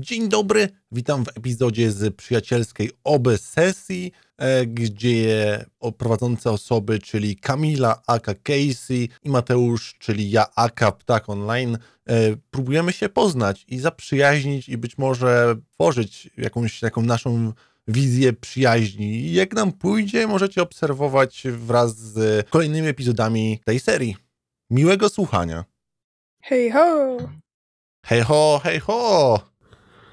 Dzień dobry, witam w epizodzie z przyjacielskiej OB sesji, e, gdzie prowadzące osoby, czyli Kamila, aka Casey i Mateusz, czyli ja, aka Ptak Online, e, próbujemy się poznać i zaprzyjaźnić i być może tworzyć jakąś taką naszą wizję przyjaźni. Jak nam pójdzie, możecie obserwować wraz z kolejnymi epizodami tej serii. Miłego słuchania. Hej ho! Hej ho, hej ho!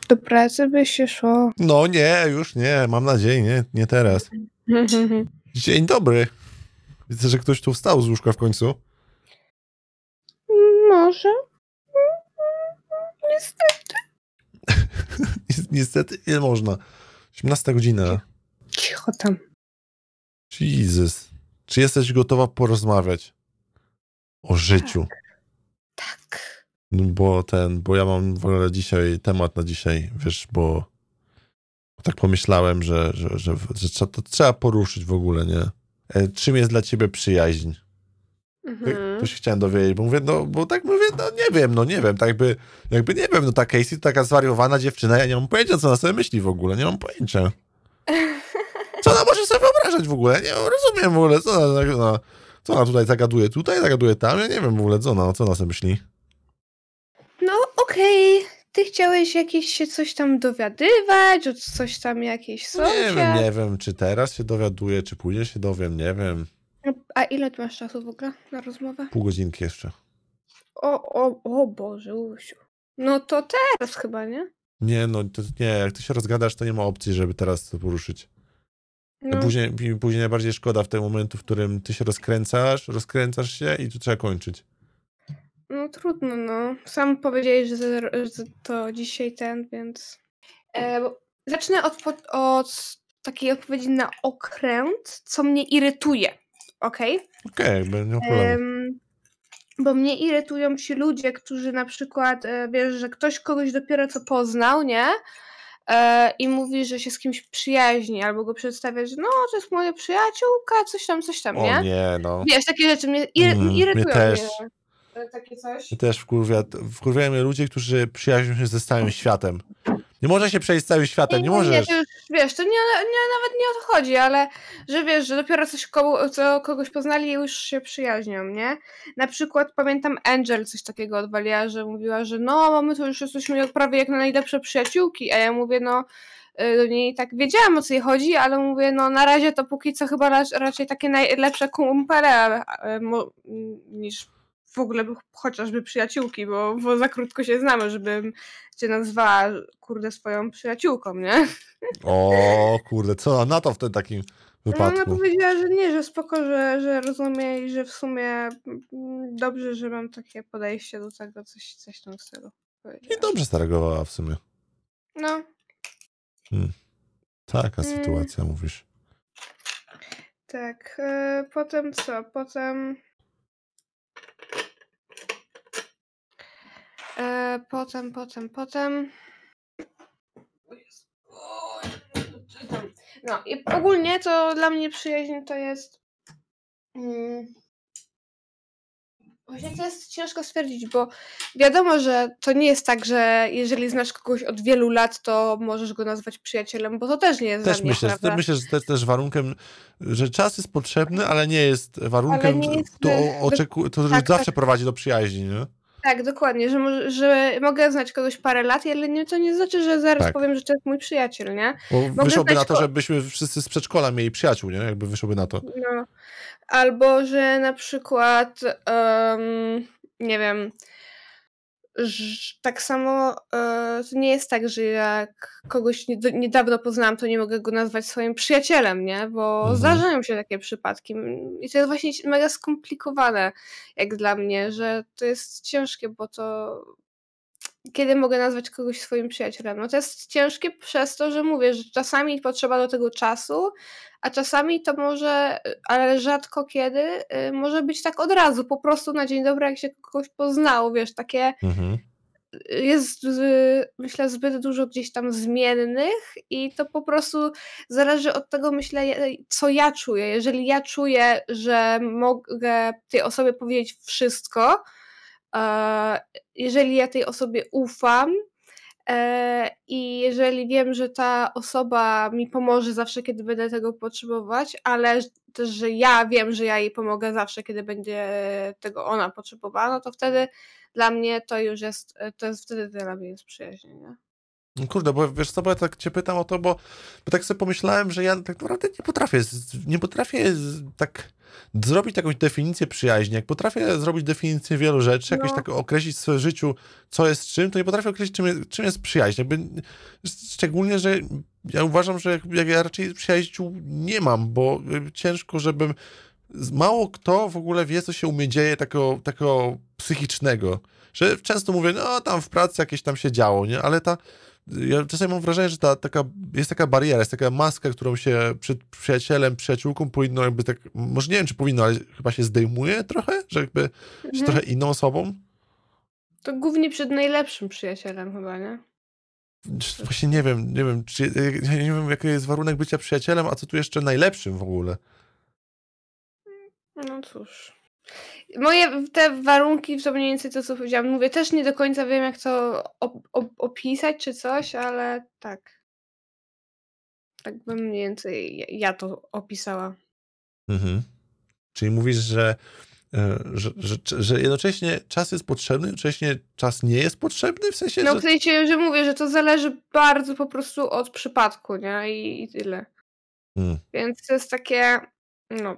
Do pracy by się szło. No nie, już nie, mam nadzieję, nie, nie teraz. Dzień dobry. Widzę, że ktoś tu wstał z łóżka w końcu. Może. Niestety. Niestety nie można. 18 godzina. Cicho tam. Jezus. Czy jesteś gotowa porozmawiać o życiu? Tak. Bo ten, bo ja mam w ogóle dzisiaj temat na dzisiaj, wiesz, bo, tak pomyślałem, że, że, że, że to trzeba poruszyć w ogóle, nie? E, czym jest dla ciebie przyjaźń? Mhm. To się chciałem dowiedzieć, bo mówię, no, bo tak mówię, no nie wiem, no nie wiem, tak jakby, jakby nie wiem, no ta Casey to taka zwariowana dziewczyna, ja nie mam pojęcia, co ona sobie myśli w ogóle, nie mam pojęcia. Co ona może sobie wyobrażać w ogóle? Nie rozumiem w ogóle, co ona, co ona tutaj zagaduje, tutaj zagaduje tam, ja nie wiem w ogóle, co ona, co ona sobie myśli. No okej, ty chciałeś jakieś się coś tam dowiadywać, od coś tam jakieś są. Nie wiem, nie wiem, czy teraz się dowiaduję, czy później się dowiem, nie wiem. A ile ty masz czasu w ogóle na rozmowę? Pół godzinki jeszcze. O, o, o Boże, Usiu. No to teraz chyba, nie? Nie, no to nie, jak ty się rozgadasz, to nie ma opcji, żeby teraz to poruszyć. No. Później, później najbardziej szkoda w tym momentu, w którym ty się rozkręcasz, rozkręcasz się i tu trzeba kończyć. No trudno, no. Sam powiedziałeś, że, że to dzisiaj ten, więc... E, zacznę od, od takiej odpowiedzi na okręt, co mnie irytuje, okej? Okej, okay, nie ma problemu. bo mnie irytują ci ludzie, którzy na przykład, e, wiesz, że ktoś kogoś dopiero co poznał, nie? E, I mówi, że się z kimś przyjaźni, albo go przedstawia, że no, to jest moja przyjaciółka, coś tam, coś tam, nie? O nie, no. Wiesz, takie rzeczy mnie iry mm, irytują. Mnie też. E, takie coś. Też wkurwia, wkurwiają mnie ludzie, którzy przyjaźnią się ze całym światem. Nie może się przejść całym światem, nie, nie możesz. Nie, to już, wiesz, to nie, nie, nawet nie o to chodzi, ale że wiesz, że dopiero coś co kogoś poznali i już się przyjaźnią, nie? Na przykład pamiętam Angel coś takiego odwaliła, że mówiła, że no, my to już jesteśmy prawie jak na najlepsze przyjaciółki, a ja mówię, no y, do niej tak wiedziałam o co jej chodzi, ale mówię, no na razie to póki co chyba raczej takie najlepsze kumpele niż w ogóle chociażby przyjaciółki, bo, bo za krótko się znamy, żebym cię nazwała, kurde, swoją przyjaciółką, nie? O, kurde, co na to w tym takim wypadku? No, ona powiedziała, że nie, że spoko, że, że rozumie i że w sumie mm, dobrze, że mam takie podejście do tego, coś, coś tam z tego. I dobrze zareagowała w sumie. No. Hmm. Taka hmm. sytuacja, mówisz. Tak. E, potem co? Potem E, potem, potem, potem. No i ogólnie to dla mnie przyjaźń to jest. Mm, Właśnie to jest ciężko stwierdzić, bo wiadomo, że to nie jest tak, że jeżeli znasz kogoś od wielu lat, to możesz go nazwać przyjacielem, bo to też nie jest Też myślę, że, myślę, że to jest też warunkiem, że czas jest potrzebny, ale nie jest warunkiem, nie jest, to, oczeku- to tak, zawsze tak. prowadzi do przyjaźni, nie? Tak, dokładnie, że, że mogę znać kogoś parę lat, ale nie, to nie znaczy, że zaraz tak. powiem, że to jest mój przyjaciel, nie? Bo mogę wyszłoby na to, ko- żebyśmy wszyscy z przedszkola mieli przyjaciół, nie? Jakby wyszłoby na to. No. Albo, że na przykład um, nie wiem, tak samo e, to nie jest tak, że jak kogoś niedawno poznałam, to nie mogę go nazwać swoim przyjacielem, nie? Bo mhm. zdarzają się takie przypadki. I to jest właśnie mega skomplikowane, jak dla mnie, że to jest ciężkie, bo to kiedy mogę nazwać kogoś swoim przyjacielem? No to jest ciężkie przez to, że mówię, że czasami potrzeba do tego czasu, a czasami to może, ale rzadko kiedy, y, może być tak od razu, po prostu na dzień dobry, jak się kogoś poznało, wiesz, takie mhm. jest myślę zbyt dużo gdzieś tam zmiennych i to po prostu zależy od tego, myślę, co ja czuję. Jeżeli ja czuję, że mogę tej osobie powiedzieć wszystko, jeżeli ja tej osobie ufam, e, i jeżeli wiem, że ta osoba mi pomoże zawsze, kiedy będę tego potrzebować, ale też, że ja wiem, że ja jej pomogę zawsze, kiedy będzie tego ona potrzebowała, no to wtedy dla mnie to już jest, to jest wtedy dla mnie jest przyjaźń, nie? No Kurde, bo wiesz co, bo ja tak cię pytam o to, bo, bo tak sobie pomyślałem, że ja tak naprawdę nie potrafię, nie potrafię tak zrobić jakąś definicję przyjaźni. Jak potrafię zrobić definicję wielu rzeczy, jakoś No. tak określić w swoim życiu, co jest czym, to nie potrafię określić, czym jest, czym jest przyjaźń. Jakby, szczególnie, że ja uważam, że jak, jak ja raczej przyjaźniu nie mam, bo ciężko, żebym mało kto w ogóle wie, co się u mnie dzieje takiego, takiego psychicznego. Że często mówię, no tam w pracy jakieś tam się działo, nie? Ale ta, ja czasami mam wrażenie, że ta, taka, jest taka bariera, jest taka maska, którą się przed przyjacielem, przyjaciółką powinno jakby tak, może nie wiem, czy powinno, ale chyba się zdejmuje trochę, że jakby Mhm. trochę inną osobą. To głównie przed najlepszym przyjacielem chyba, nie? Właśnie nie wiem, nie wiem, czy, nie wiem, jaki jest warunek bycia przyjacielem, a co tu jeszcze najlepszym w ogóle. No cóż. Moje te warunki, to mniej więcej to, co powiedziałam, mówię, też nie do końca wiem, jak to op- op- opisać czy coś, ale tak. Tak bym mniej więcej ja- to opisała. Mhm. Czyli mówisz, że, e, że, że, że jednocześnie czas jest potrzebny, jednocześnie czas nie jest potrzebny, w sensie, No w sensie, że mówię, że to zależy bardzo po prostu od przypadku, nie? I, i tyle. Hmm. Więc to jest takie, no,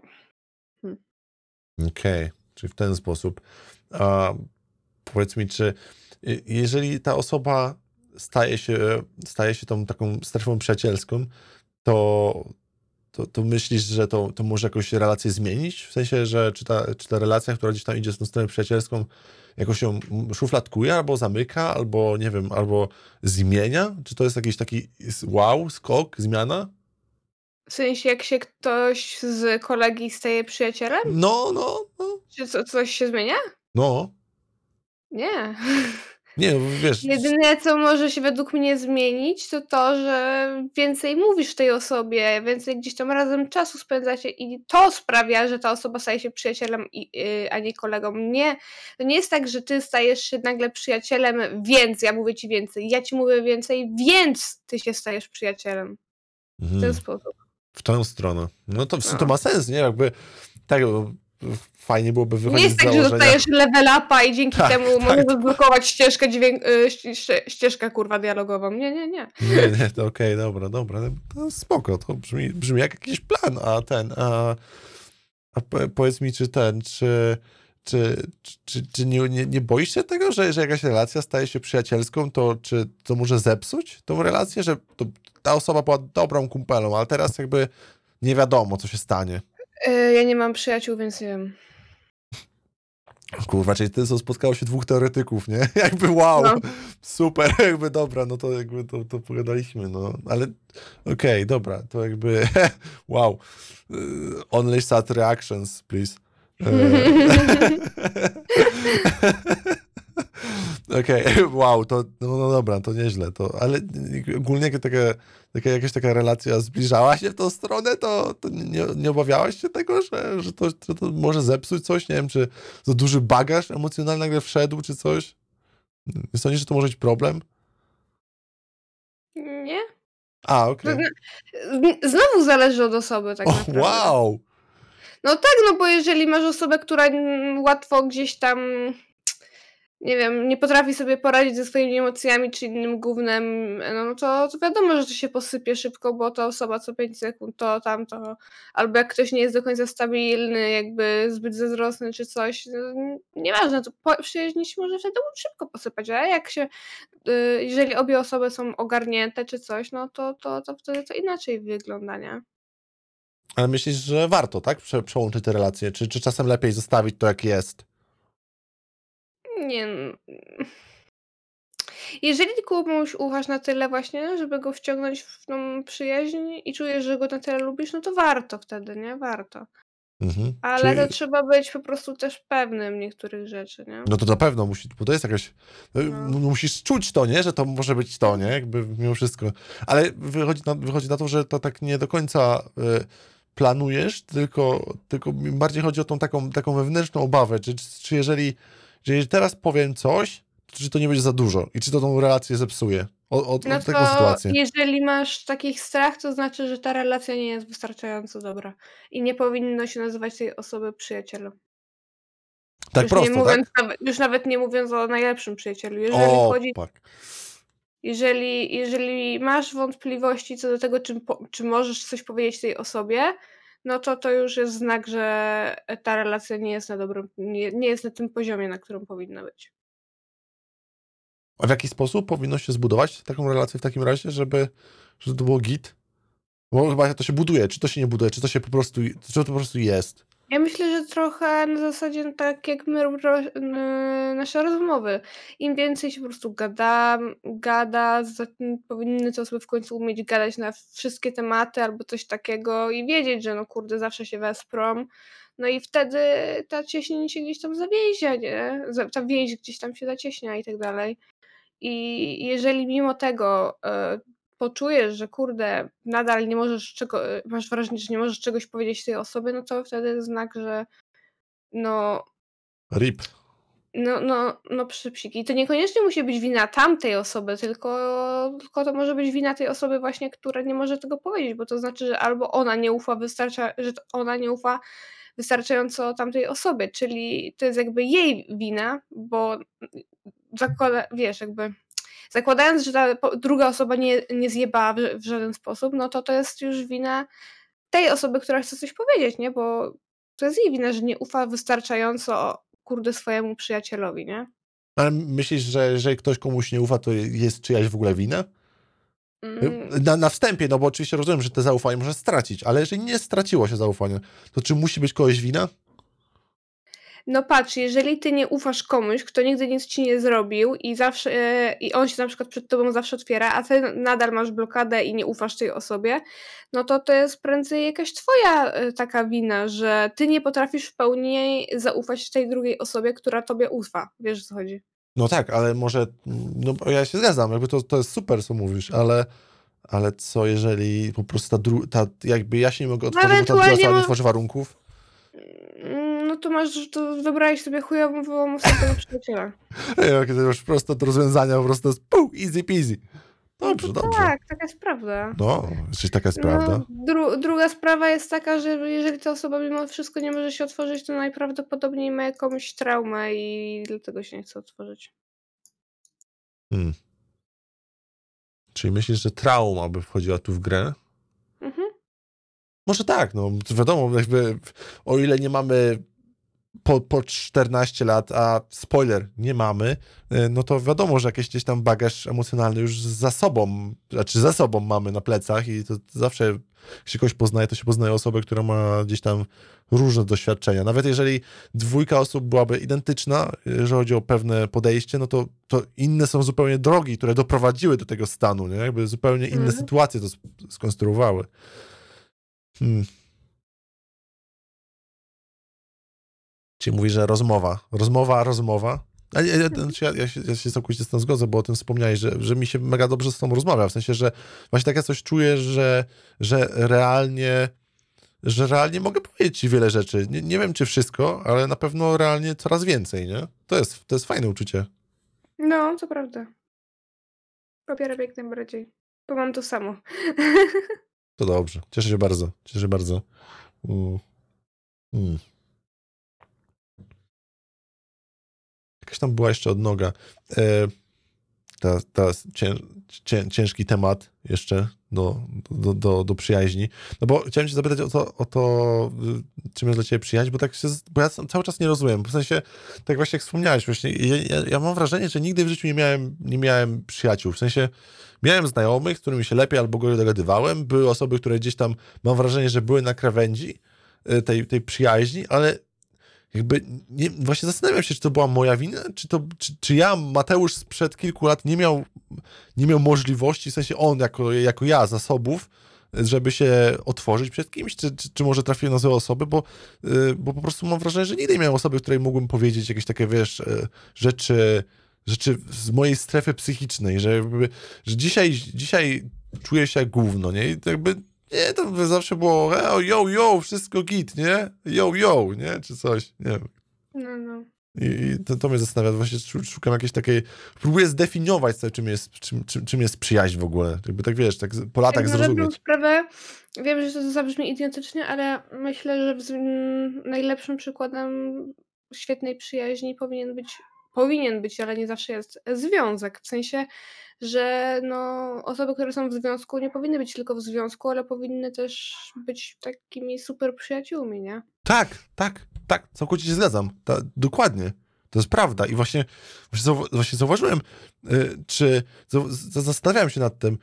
Okej, czyli w ten sposób. A powiedz mi, czy y, jeżeli ta osoba staje się, staje się tą taką strefą przyjacielską, to, to, to myślisz, że to, to może jakoś relację zmienić? W sensie, że czy ta, czy ta relacja, która gdzieś tam idzie w tą stronę przyjacielską, jakoś ją szufladkuje, albo zamyka, albo nie wiem, albo zmienia? Czy to jest jakiś taki wow, skok, zmiana? W sensie jak się ktoś z kolegi staje przyjacielem? No, no, no, Czy co, coś się zmienia? no. Nie. Nie, no, wiesz... Jedyne, co może się według mnie zmienić, to to, że więcej mówisz tej osobie, więcej gdzieś tam razem czasu spędzacie i to sprawia, że ta osoba staje się przyjacielem, i, yy, a nie kolegą. Nie, to nie jest tak, że ty stajesz się nagle przyjacielem, więc ja mówię ci więcej, ja ci mówię więcej, więc ty się stajesz przyjacielem. W ten Mhm. sposób. W tą stronę. No to, w sumie No. to ma sens, nie? Jakby tak, fajnie byłoby Nie wychodzić jest z tak, że dostajesz level upa i dzięki Tak, temu tak. możesz odblokować ścieżkę dźwięk, y, ści- ści- ścieżkę kurwa dialogową. Nie, nie, nie. Nie, nie, to okej, dobra, dobra. To spoko, to brzmi, brzmi jak jakiś plan, a ten, a, a po- powiedz mi, czy ten, czy, czy, czy, czy nie, nie, nie boisz się tego, że, że jakaś relacja staje się przyjacielską, to czy to może zepsuć tą relację, że to, ta osoba była dobrą kumpelą, ale teraz jakby nie wiadomo, co się stanie. Y, ja nie mam przyjaciół, więc nie wiem. Kurwa, czyli to spotkało się dwóch teoretyków, nie? Jakby wow, No. super, jakby dobra, no to jakby to, to pogadaliśmy, no, ale okej, dobra, to jakby wow, Y, only sad reactions, please. Okej, wow, to no, no dobra, to nieźle, to, ale ogólnie taka, taka, jakaś taka relacja zbliżała się w tą stronę, to, to nie, nie obawiałaś się tego, że, że, to, że to może zepsuć coś? Nie wiem, czy za duży bagaż emocjonalny nagle wszedł, czy coś? Nie sądzisz, że to może być problem? Nie? A, okej. zna- Znowu zależy od osoby, tak O, naprawdę. wow! No tak, no bo jeżeli masz osobę, która łatwo gdzieś tam, nie wiem, nie potrafi sobie poradzić ze swoimi emocjami czy innym gównem, no, no to, to wiadomo, że to się posypie szybko, bo ta osoba co 5 sekund to, tamto, albo jak ktoś nie jest do końca stabilny, jakby zbyt zazdrosny czy coś, no, nieważne, to po, się może wtedy szybko posypać, a jak się, y, jeżeli obie osoby są ogarnięte czy coś, no to, to, to wtedy to inaczej wygląda, nie? Ale myślisz, że warto, tak? Prze przełączyć te relacje? Czy, czy czasem lepiej zostawić to, jak jest? Nie. Jeżeli komuś ufasz na tyle właśnie, żeby go wciągnąć w tą przyjaźń i czujesz, że go na tyle lubisz, no to warto wtedy, nie? Warto. Mhm. Ale Czyli- to trzeba być po prostu też pewnym niektórych rzeczy, nie? No to na pewno musi, bo to jest jakaś. No. No. Musisz czuć to, nie? Że to może być to, nie? Jakby mimo wszystko. Ale wychodzi na, wychodzi na to, że to tak nie do końca y, planujesz, tylko, tylko bardziej chodzi o tą taką, taką wewnętrzną obawę, czy, czy jeżeli, że jeżeli teraz powiem coś, to czy to nie będzie za dużo i czy to tą relację zepsuje. od, od, No od tego sytuację. jeżeli masz takich strach, to znaczy, że ta relacja nie jest wystarczająco dobra i nie powinno się nazywać tej osoby przyjacielem. Tak Już prosto, mówiąc tak? nawet już nawet nie mówiąc o najlepszym przyjacielu. Jeżeli O, chodzi tak. jeżeli jeżeli masz wątpliwości co do tego, czy po czy możesz coś powiedzieć tej osobie, no to to już jest znak, że ta relacja nie jest na dobrym nie nie jest na tym poziomie, na którym powinna być. A w jaki sposób powinno się zbudować taką relację w takim razie, żeby, żeby to było git? Bo chyba to się buduje, czy to się nie buduje, czy to się po prostu, czy to po prostu jest. Ja myślę, że trochę na zasadzie tak jak my ro n nasze rozmowy. Im więcej się po prostu gadam gada, powinny te osoby w końcu umieć gadać na wszystkie tematy albo coś takiego i wiedzieć, że no kurde zawsze się wesprą. No i wtedy ta cieśń się gdzieś tam zawięzia, nie? Ta więź gdzieś tam się zacieśnia i tak dalej. I jeżeli mimo tego, e, poczujesz, że kurde nadal nie możesz czego masz wrażenie, że nie możesz czegoś powiedzieć tej osobie, no to wtedy znak, że no RIP. no no no psipsik. I to niekoniecznie musi być wina tamtej osoby, tylko tylko to może być wina tej osoby właśnie, która nie może tego powiedzieć, bo to znaczy, że albo ona nie ufa wystarcza że ona nie ufa wystarczająco tamtej osobie, czyli to jest jakby jej wina, bo zakłada wiesz, jakby zakładając, że ta druga osoba nie nie zjebała w w żaden sposób, no to to jest już wina tej osoby, która chce coś powiedzieć, nie? Bo to jest jej wina, że nie ufa wystarczająco, kurde, swojemu przyjacielowi, nie? Ale myślisz, że jeżeli ktoś komuś nie ufa, to jest czyjaś w ogóle wina? Mm. Na, na wstępie, no bo oczywiście rozumiem, że to zaufanie może stracić, ale jeżeli nie straciło się zaufanie, to czy musi być kogoś wina? No patrz, jeżeli ty nie ufasz komuś, kto nigdy nic ci nie zrobił i zawsze i on się na przykład przed tobą zawsze otwiera, a ty nadal masz blokadę i nie ufasz tej osobie, no to to jest prędzej jakaś twoja, y, taka wina, że ty nie potrafisz w pełni zaufać tej drugiej osobie, która tobie ufa. Wiesz, o co chodzi? No tak, ale może, no ja się zgadzam, jakby to, to jest super, co mówisz, ale, ale co jeżeli po prostu ta, dru, ta jakby ja się nie mogę otworzyć, bo ta druga osoba nie tworzy warunków? No to masz to wybrałeś sobie chujową osobę przyjaciela. Jak to już prosto do rozwiązania, po prostu jest pół, easy peasy. Dobrze, No dobrze. tak, taka jest prawda. No, jeśli taka jest prawda. No, dru druga sprawa jest taka, że jeżeli ta osoba mimo wszystko nie może się otworzyć, to najprawdopodobniej ma jakąś traumę i dlatego się nie chce otworzyć. Hmm. Czyli myślisz, że trauma by wchodziła tu w grę? Mhm. Może tak, no wiadomo, jakby o ile nie mamy po, po 14 lat, a spoiler, nie mamy, y, no to wiadomo, że jakiś gdzieś tam bagaż emocjonalny już za sobą, znaczy za sobą mamy na plecach i to zawsze, jak się kogoś poznaje, to się poznaje osobę, która ma gdzieś tam różne doświadczenia. Nawet jeżeli dwójka osób byłaby identyczna, jeżeli chodzi o pewne podejście, no to, to inne są zupełnie drogi, które doprowadziły do tego stanu, nie? Jakby zupełnie inne Mhm. sytuacje to sk- skonstruowały. Hmm. Czyli mówi, że rozmowa. Rozmowa, rozmowa. Ja, ja, znaczy ja, ja, się, ja się całkowicie z tym zgodzę, bo o tym wspomniałeś, że, że mi się mega dobrze z tą rozmawia. W sensie, że właśnie tak ja coś czuję, że, że realnie że realnie mogę powiedzieć ci wiele rzeczy. Nie, nie wiem, czy wszystko, ale na pewno realnie coraz więcej, nie? To jest, to jest fajne uczucie. No, to prawda. Popieram jak najbardziej, bo mam to samo. To dobrze. Cieszę się bardzo. Cieszę się bardzo. Mm. Jakaś tam była jeszcze odnoga. E, ta, ta cię, cię, ciężki temat jeszcze do, do, do, do przyjaźni. No bo chciałem cię zapytać o to, o to y, czym jest dla ciebie przyjaźń, bo tak się, bo ja cały czas nie rozumiem. W sensie, tak właśnie jak wspomniałeś, właśnie, ja, ja, ja mam wrażenie, że nigdy w życiu nie miałem, nie miałem przyjaciół. W sensie, miałem znajomych, z którymi się lepiej albo gorzej dogadywałem. Były osoby, które gdzieś tam, mam wrażenie, że były na krawędzi y, tej, tej przyjaźni, ale jakby nie, właśnie zastanawiam się, czy to była moja wina, czy, to, czy, czy ja, Mateusz sprzed kilku lat nie miał, nie miał możliwości, w sensie on jako, jako ja, zasobów, żeby się otworzyć przed kimś, czy, czy, czy może trafiłem na złe osoby, bo, y, bo po prostu mam wrażenie, że nigdy nie miałem osoby, której mógłbym powiedzieć jakieś takie, wiesz, y, rzeczy, rzeczy z mojej strefy psychicznej, że, jakby, że dzisiaj, dzisiaj czuję się jak gówno, nie? I jakby nie, to zawsze było e, yo, yo, wszystko git, nie? Yo, yo, nie? Czy coś, nie wiem. No, no. I, i to, to mnie zastanawia, właśnie szu- szukam jakiejś takiej, próbuję zdefiniować sobie, czym jest, czym, czym, czym jest przyjaźń w ogóle. Jakby tak wiesz, tak po latach Tak zrozumieć. sprawę, wiem, że to zabrzmi idiotycznie, ale myślę, że wz- m, najlepszym przykładem świetnej przyjaźni powinien być, powinien być, ale nie zawsze jest, związek. W sensie, że no, osoby, które są w związku, nie powinny być tylko w związku, ale powinny też być takimi super przyjaciółmi, nie? Tak, tak, tak, całkowicie się zgadzam. Ta, dokładnie. To jest prawda. I właśnie, właśnie, zauwa- właśnie zauważyłem, y, czy zastanawiałem się nad tym,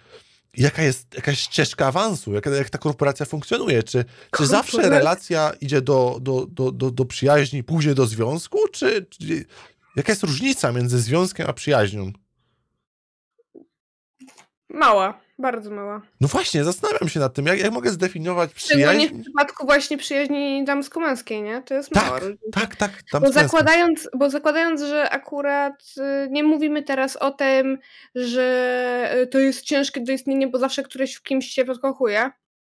jaka jest jakaś ścieżka awansu, jak, jak ta korporacja funkcjonuje. Czy, czy zawsze relacja idzie do, do, do, do, do przyjaźni, później do związku, czy, czy jaka jest różnica między związkiem a przyjaźnią? Mała, bardzo mała. No właśnie, zastanawiam się nad tym, jak, jak mogę zdefiniować Szczególnie przyjaźń. w przypadku właśnie przyjaźni damsko-męskiej, nie? To jest mała Tak, różnica. tak, tak. Tam Bo zakładając, bo zakładając, że akurat y, nie mówimy teraz o tym, że y, to jest ciężkie do istnienia, bo zawsze któreś w kimś się podkochuje,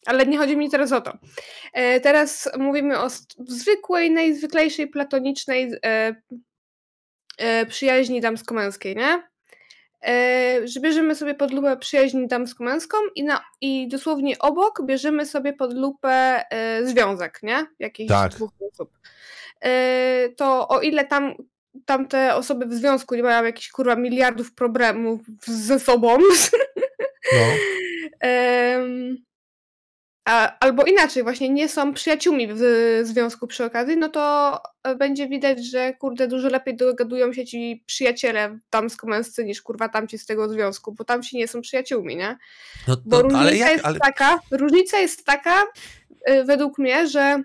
ale nie chodzi mi teraz o to. E, Teraz mówimy o zwykłej, najzwyklejszej platonicznej e, e, przyjaźni damsko-męskiej, nie? E, Że bierzemy sobie pod lupę przyjaźń damsko-męską i, na, i dosłownie obok bierzemy sobie pod lupę e, związek, nie? Jakichś Tak. dwóch osób. E, To o ile tam tamte osoby w związku nie mają jakichś kurwa miliardów problemów ze sobą, No. Em, a, albo inaczej, właśnie nie są przyjaciółmi w związku przy okazji, no to e, będzie widać, że kurde, dużo lepiej dogadują się ci przyjaciele damsko-męscy niż kurwa tamci z tego związku, bo tamci nie są przyjaciółmi, nie? no Bo to, różnica ale jak, jest ale, taka, różnica jest taka y, według mnie, że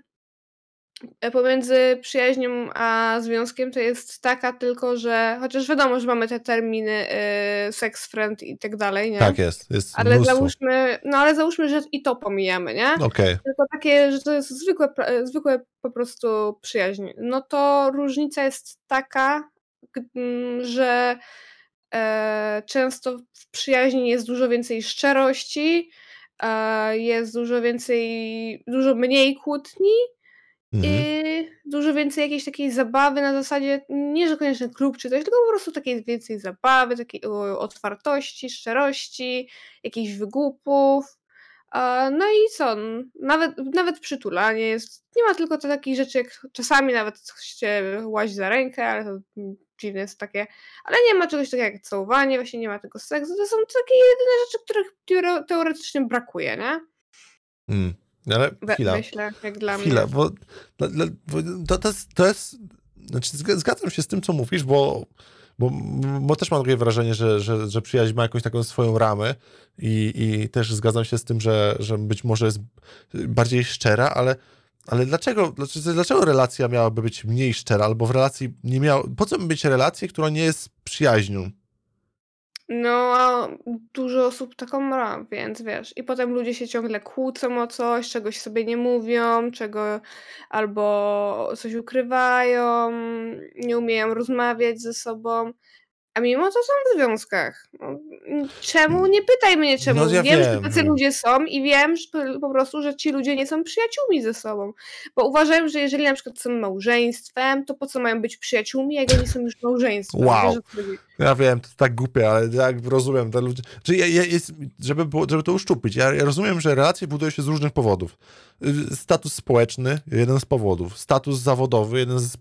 pomiędzy przyjaźnią a związkiem to jest taka tylko, że chociaż wiadomo, że mamy te terminy y, sex friend i tak dalej, nie? tak jest, jest Ale mnóstwo. załóżmy, no ale załóżmy, że i to pomijamy, nie? Okej, Tylko takie, że to jest zwykłe, zwykłe po prostu przyjaźń. No to różnica jest taka, g- m, że e, często w przyjaźni jest dużo więcej szczerości, e, jest dużo więcej, dużo mniej kłótni mhm. i dużo więcej jakiejś takiej zabawy na zasadzie, nie że koniecznie klub czy coś, tylko po prostu takiej więcej zabawy, takiej o, otwartości, szczerości, jakichś wygłupów. A, No i co? Nawet, nawet przytulanie jest. Nie ma tylko to takich rzeczy, jak czasami nawet się łazi za rękę, ale to dziwne jest takie. Ale nie ma czegoś takiego jak całowanie, właśnie nie ma tego seksu. To są takie jedyne rzeczy, których teore- teoretycznie brakuje, nie? Mm. Ale chwila, myślę, jak dla chwila, mnie. bo, dla, dla, bo to, to jest, to jest, znaczy zga- zgadzam się z tym, co mówisz, bo, bo, bo też mam takie wrażenie, że, że, że przyjaźń ma jakąś taką swoją ramę i, i też zgadzam się z tym, że, że być może jest bardziej szczera, ale, ale dlaczego, dlaczego, dlaczego relacja miałaby być mniej szczera, albo w relacji nie miała, po co mieć relację, która nie jest przyjaźnią? No, a dużo osób taką ma, więc wiesz. I potem ludzie się ciągle kłócą o coś, czegoś sobie nie mówią, czego albo coś ukrywają, nie umieją rozmawiać ze sobą. A mimo to są w związkach. No, czemu? Nie pytaj mnie czemu. No, ja wiem, że wiem, tacy no. ludzie są i wiem że po- prostu, że ci ludzie nie są przyjaciółmi ze sobą. Bo uważają, że jeżeli na przykład są małżeństwem, to po co mają być przyjaciółmi, jak oni są już małżeństwem? Wow. Ja wiem, to tak głupie, ale jak rozumiem, te ludzie, czy ja, ja jest, żeby, było, żeby to uszczupić, ja, ja rozumiem, że relacje buduje się z różnych powodów. Y, Status społeczny, jeden z powodów, status zawodowy, jeden z,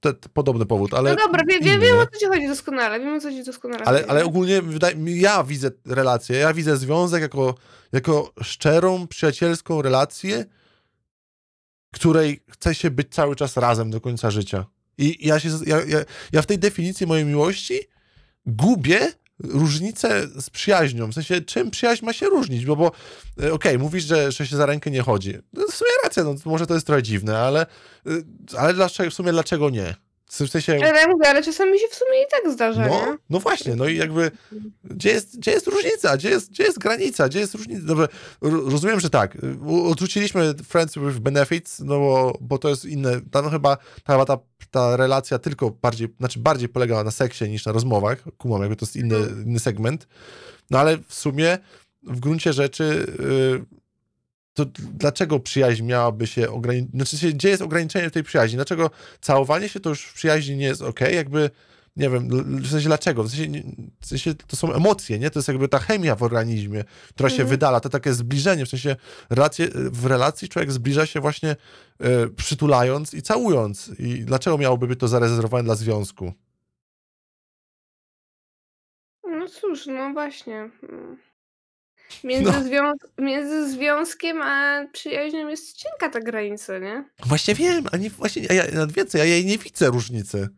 te, te, podobny powód, ale No dobra, wiem, wiem, inny, wiem o co ci chodzi doskonale, wiem o co ci doskonale ale, ale nie? ogólnie ja widzę relację, ja widzę związek jako, jako szczerą, przyjacielską relację, której chce się być cały czas razem do końca życia. I ja, się, ja, ja, ja w tej definicji mojej miłości gubię różnicę z przyjaźnią. W sensie, czym przyjaźń ma się różnić? Bo, bo e, okej, mówisz, że, że się za rękę nie chodzi. No, w sumie racja, no, może to jest trochę dziwne, ale, y, ale dlaczego, w sumie dlaczego nie? W sensie, Ale ja mówię, ale czasami się w sumie i tak zdarza, no, no właśnie, no i jakby gdzie jest, gdzie jest różnica? Gdzie jest, gdzie jest granica? Gdzie jest różnica? Dobrze, ro- rozumiem, że tak. Odrzuciliśmy Friends with Benefits, no bo, bo to jest inne. Tam chyba ta, ta, ta relacja tylko bardziej, znaczy bardziej polegała na seksie niż na rozmowach. Kumam, jakby to jest inny, inny segment. No ale w sumie w gruncie rzeczy y, to dlaczego przyjaźń miałaby się ograniczyć? Znaczy, się, gdzie jest ograniczenie tej przyjaźni? Dlaczego całowanie się to już w przyjaźni nie jest ok? Jakby, nie wiem, w sensie dlaczego? W sensie, w sensie to są emocje, nie? To jest jakby ta chemia w organizmie, która się Mhm. wydala, to takie zbliżenie, w sensie relacje, w relacji człowiek zbliża się właśnie e, przytulając i całując. I dlaczego miałoby być to zarezerwowane dla związku? No cóż, no właśnie. Między, No. zwią- między związkiem a przyjaźnią jest cienka ta granica, nie? Właśnie wiem, a nie, właśnie, a ja, nawet więcej, ja jej nie widzę różnicy.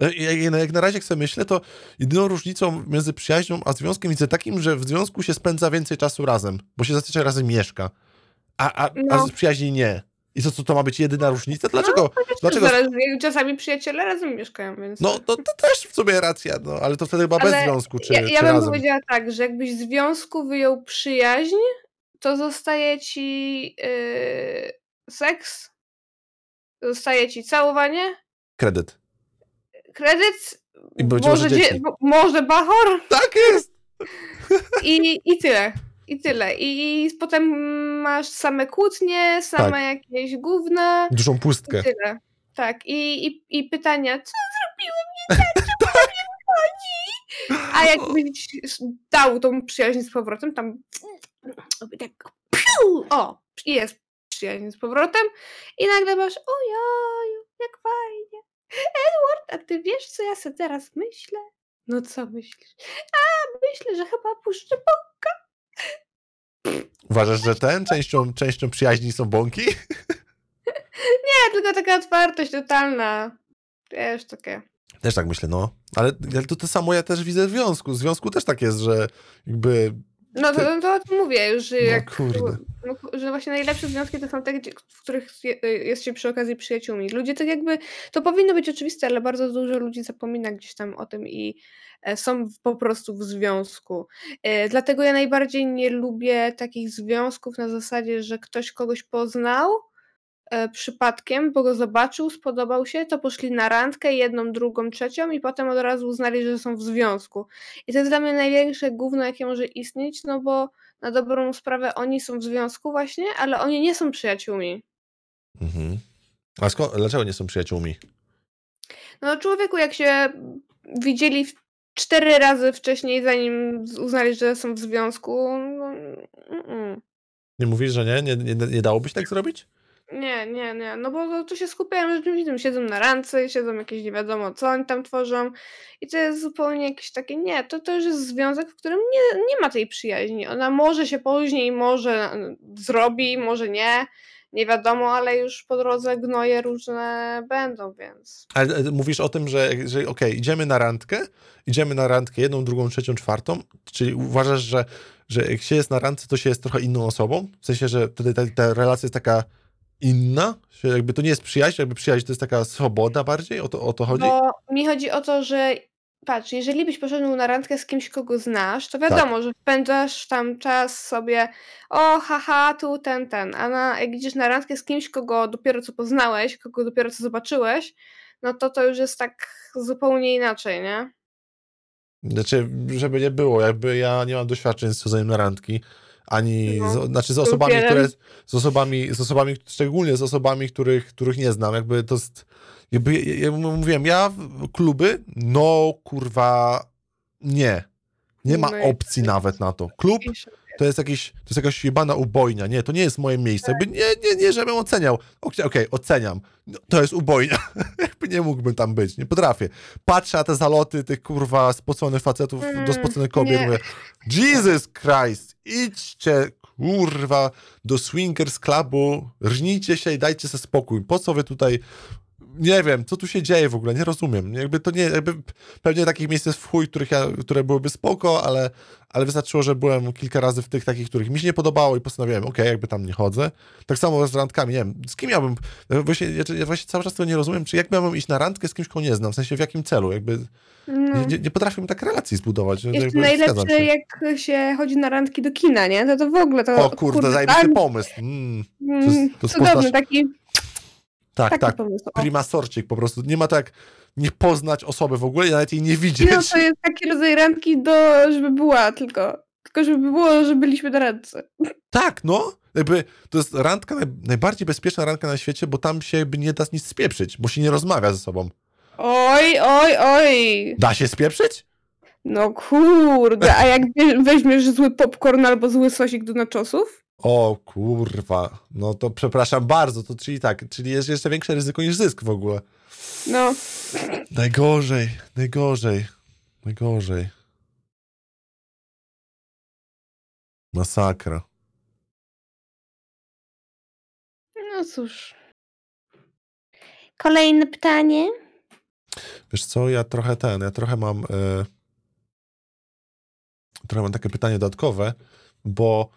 Ja- ja- ja- Jak na razie jak sobie myślę, to jedyną różnicą między przyjaźnią a związkiem widzę takim, że w związku się spędza więcej czasu razem, bo się zazwyczaj razem mieszka, a, a, a No. z przyjaźni nie. I co, co to ma być jedyna różnica? Dlaczego? Chociaż Dlaczego- jak czasami przyjaciele razem mieszkają, więc... No to, to też w sumie racja, no, ale to wtedy chyba bez Ale związku, czy, ja, ja czy bym razem. powiedziała tak, że jakbyś z związku wyjął przyjaźń, to zostaje ci yy, seks, zostaje ci całowanie, Kredyt. kredyt, I może, może dzie- może bachor Tak jest! i, i tyle. I tyle. I, I potem masz same kłótnie, same Tak. jakieś gówna Dużą i pustkę. tyle. Tak. I, i, i pytania, co zrobiłem nie tak, czemu to nie wychodzi? A jakbyś dał tą przyjaźń z powrotem, tam tak piu, o, jest przyjaźń z powrotem i nagle masz, ojoju, jak fajnie. Edward, a ty wiesz, co ja sobie teraz myślę? No co myślisz? A, myślę, że chyba puszczę po... Uważasz, że ten częścią, częścią przyjaźni są bąki? Nie, tylko taka otwartość totalna. Wiesz, takie... Też tak myślę, no. Ale, ale to to samo ja też widzę w związku. W związku też tak jest, że jakby No Ty- to, to o tym mówię już, że No jak... kurde. No, że właśnie najlepsze związki to są te, w których je- jest się przy okazji przyjaciółmi. Ludzie tak jakby, to powinno być oczywiste, ale bardzo dużo ludzi zapomina gdzieś tam o tym i e, są po prostu w związku. E, Dlatego ja najbardziej nie lubię takich związków na zasadzie, że ktoś kogoś poznał przypadkiem, bo go zobaczył, spodobał się, to poszli na randkę, jedną, drugą, trzecią i potem od razu uznali, że są w związku. I to jest dla mnie największe gówno, jakie może istnieć, no bo na dobrą sprawę oni są w związku właśnie, ale oni nie są przyjaciółmi. Mhm. A skąd, dlaczego nie są przyjaciółmi? No człowieku, jak się widzieli cztery razy wcześniej, zanim uznali, że są w związku, no. Nie mówisz, że nie? Nie, nie? nie dałoby się tak zrobić? Nie, nie, nie, no bo to, to się skupiają na czymś innym, siedzą na randce, siedzą jakieś nie wiadomo co oni tam tworzą. I to jest zupełnie jakieś takie, nie, to, to już jest związek, w którym nie, nie ma tej przyjaźni, ona może się później, może mm, zrobi, może nie, nie wiadomo, ale już po drodze gnoje różne będą, więc... Ale mówisz o tym, że, że okej, idziemy na randkę, idziemy na randkę jedną, drugą, trzecią, czwartą, czyli uważasz, że, że jak się jest na randce, to się jest trochę inną osobą? W sensie, że wtedy ta, ta relacja jest taka inna? Jakby to nie jest przyjaźń, jakby przyjaźń to jest taka swoboda bardziej? O to, o to chodzi? Bo mi chodzi o to, że patrz, jeżeli byś poszedł na randkę z kimś, kogo znasz, to wiadomo, że spędzasz tam czas sobie, o haha, tu ten, ten, a na, jak idziesz na randkę z kimś, kogo dopiero co poznałeś, kogo dopiero co zobaczyłeś, no to to już jest tak zupełnie inaczej, nie? Znaczy, żeby nie było, jakby ja nie mam doświadczeń z chodzeniem na randki, ani No, z, znaczy z osobami, które, z osobami, z osobami, szczególnie z osobami, których, których nie znam, jakby to jest, jakby, ja, ja mówiłem, ja kluby, no kurwa, nie, nie ma opcji nawet na to. Klub to jest, jakiś, to jest jakaś jebana ubojnia, nie, to nie jest moje miejsce, jakby nie, nie, nie, żebym oceniał, okej, okej, oceniam, no, to jest ubojnia, jakby nie mógłbym tam być, nie potrafię. Patrzę na te zaloty tych kurwa spoconych facetów Mm, do spoconych kobiet, nie. mówię, Jesus Christ, idźcie kurwa do swingers clubu, rżnijcie się i dajcie sobie spokój, po co wy tutaj nie wiem, co tu się dzieje w ogóle, nie rozumiem. Jakby to nie, jakby pewnie takich miejsc jest w chuj, których ja, które byłyby spoko, ale, ale wystarczyło, że byłem kilka razy w tych takich, których mi się nie podobało i postanowiłem, okej, jakby tam nie chodzę. Tak samo z randkami, nie wiem, z kim miałbym, właśnie, ja, właśnie cały czas tego nie rozumiem, czy jak miałbym iść na randkę z kimś, kogo nie znam, w sensie w jakim celu, jakby No. nie, nie, potrafię tak relacji zbudować. Jeszcze jakby najlepsze, się. jak się chodzi na randki do kina, nie? To to w ogóle to... O kurde, zajebisty tak, pomysł. Mm, mm, to to Cudowny, poznasz- taki, tak, taki tak, pomysł. O. prima sorcik po prostu. Nie ma tak nie poznać osoby w ogóle i nawet jej nie widzieć. No to jest taki rodzaj randki do, żeby była tylko. Tylko żeby było, że byliśmy na randce. Tak, no. Jakby to jest randka, naj, najbardziej bezpieczna randka na świecie, bo tam się jakby nie da nic spieprzyć, bo się nie rozmawia ze sobą. Oj, oj, oj. Da się spieprzyć? No kurde, a jak we- weźmiesz zły popcorn albo zły sosik do naczosów? O kurwa, no to przepraszam bardzo, to czyli tak, czyli jest jeszcze większe ryzyko niż zysk w ogóle. No, Najgorzej, najgorzej, najgorzej. Masakra. no cóż. Kolejne pytanie. Wiesz co, ja trochę ten, ja trochę mam e, trochę mam takie pytanie dodatkowe, bo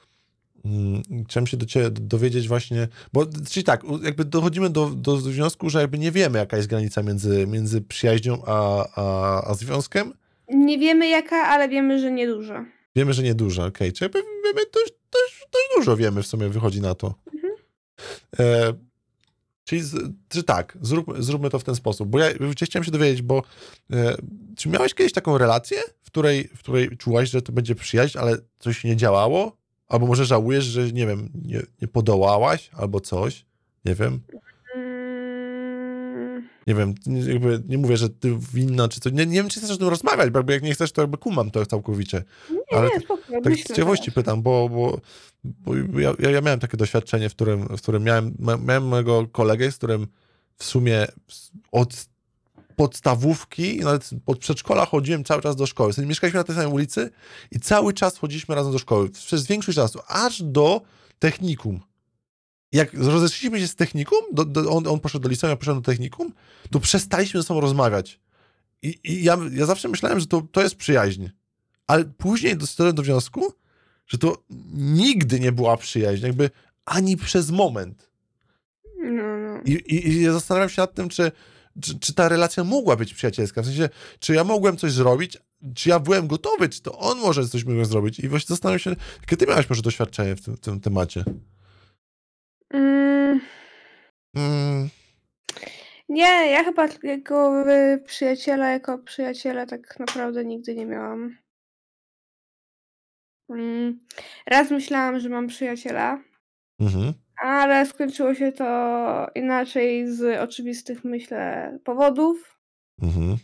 chciałem się do ciebie dowiedzieć właśnie, bo czyli tak, jakby dochodzimy do, do wniosku, że jakby nie wiemy jaka jest granica między, między przyjaźnią a, a, a związkiem. Nie wiemy jaka, ale wiemy, że nieduża. Wiemy, że nieduża, okej. Czyli jakby wiemy dość, dość, dość dużo wiemy w sumie wychodzi na to. Mhm. E, czyli, z, czy tak, zrób, zróbmy to w ten sposób, bo ja ja chciałem się dowiedzieć, bo e, czy miałeś kiedyś taką relację, w której, w której czułaś, że to będzie przyjaźń, ale coś nie działało? Albo może żałujesz, że nie wiem, nie, nie podołałaś, albo coś? Nie wiem. Mm, Nie wiem, jakby nie mówię, że ty winna, czy coś. Nie, nie wiem, czy chcesz o tym rozmawiać, bo jak nie chcesz, to jakby kumam to całkowicie. nie, Ale nie, spoko, Tak z ciekawości teraz. pytam, bo, bo, bo ja, ja miałem takie doświadczenie, w którym, w którym miałem, miałem mojego kolegę, z którym w sumie od podstawówki, nawet od przedszkola chodziłem cały czas do szkoły. W sensie mieszkaliśmy na tej samej ulicy i cały czas chodziliśmy razem do szkoły. Przez większość czasu, aż do technikum. Jak rozeszliśmy się z technikum, do, do, on, on poszedł do liceum, ja poszedłem do technikum, to przestaliśmy ze sobą rozmawiać. I, i ja, ja zawsze myślałem, że to, to jest przyjaźń. Ale później doszedłem do wniosku, że to nigdy nie była przyjaźń, jakby ani przez moment. No, no. I, i, i zastanawiam się nad tym, czy, czy, czy ta relacja mogła być przyjacielska. W sensie, czy ja mogłem coś zrobić, czy ja byłem gotowy, czy to on może coś mógł zrobić. I właśnie zastanawiam się, jakie ty miałeś może doświadczenie w tym, tym temacie. Mm, Mm, nie, ja chyba jako y, przyjaciela, jako przyjaciela tak naprawdę nigdy nie miałam. Mm, raz myślałam, że mam przyjaciela, mhm. Ale skończyło się to inaczej z oczywistych, myślę, powodów. Mhm.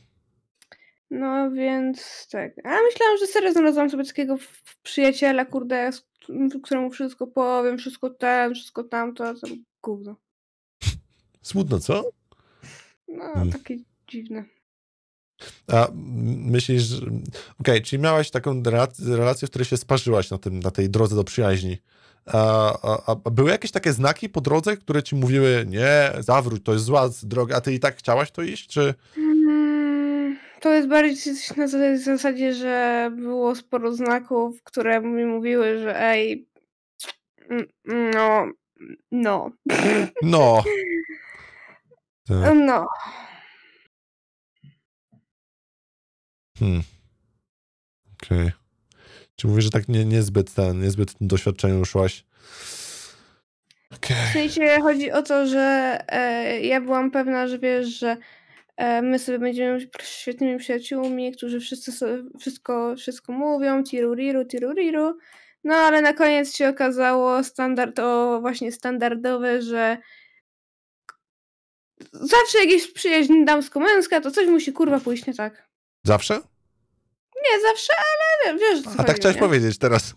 No więc tak. A myślałam, że serio znalazłam sobie takiego przyjaciela, kurde, któremu wszystko powiem, wszystko ten, wszystko tamto, a tam gówno. Smutno, co? No, Mm. takie dziwne. A myślisz, że... Okej, czyli miałaś taką relację, relację, w której się sparzyłaś na, tym, na tej drodze do przyjaźni. A, a, a były jakieś takie znaki po drodze, które ci mówiły, nie, zawróć, to jest zła droga, a ty i tak chciałaś to iść, czy... Mm, To jest bardziej coś na za- zasadzie, że było sporo znaków, które mi mówiły, że ej, mm, no, no, No. Tak. no. Hmm. Okej. Czy mówisz, że tak nie, niezbyt ten, niezbyt w tym doświadczeniu szłaś? Okej. W sensie chodzi o to, że e, ja byłam pewna, że wiesz, że e, my sobie będziemy świetnymi przyjaciółmi, którzy wszyscy sobie wszystko, wszystko mówią, tiruriru, tiruriru. No ale na koniec się okazało standard, o właśnie standardowe, że zawsze jakieś przyjaźń damsko-męska, to coś musi kurwa pójść nie tak. Zawsze? Nie zawsze, ale wiesz o co A chodzi, tak chciałeś nie? powiedzieć teraz.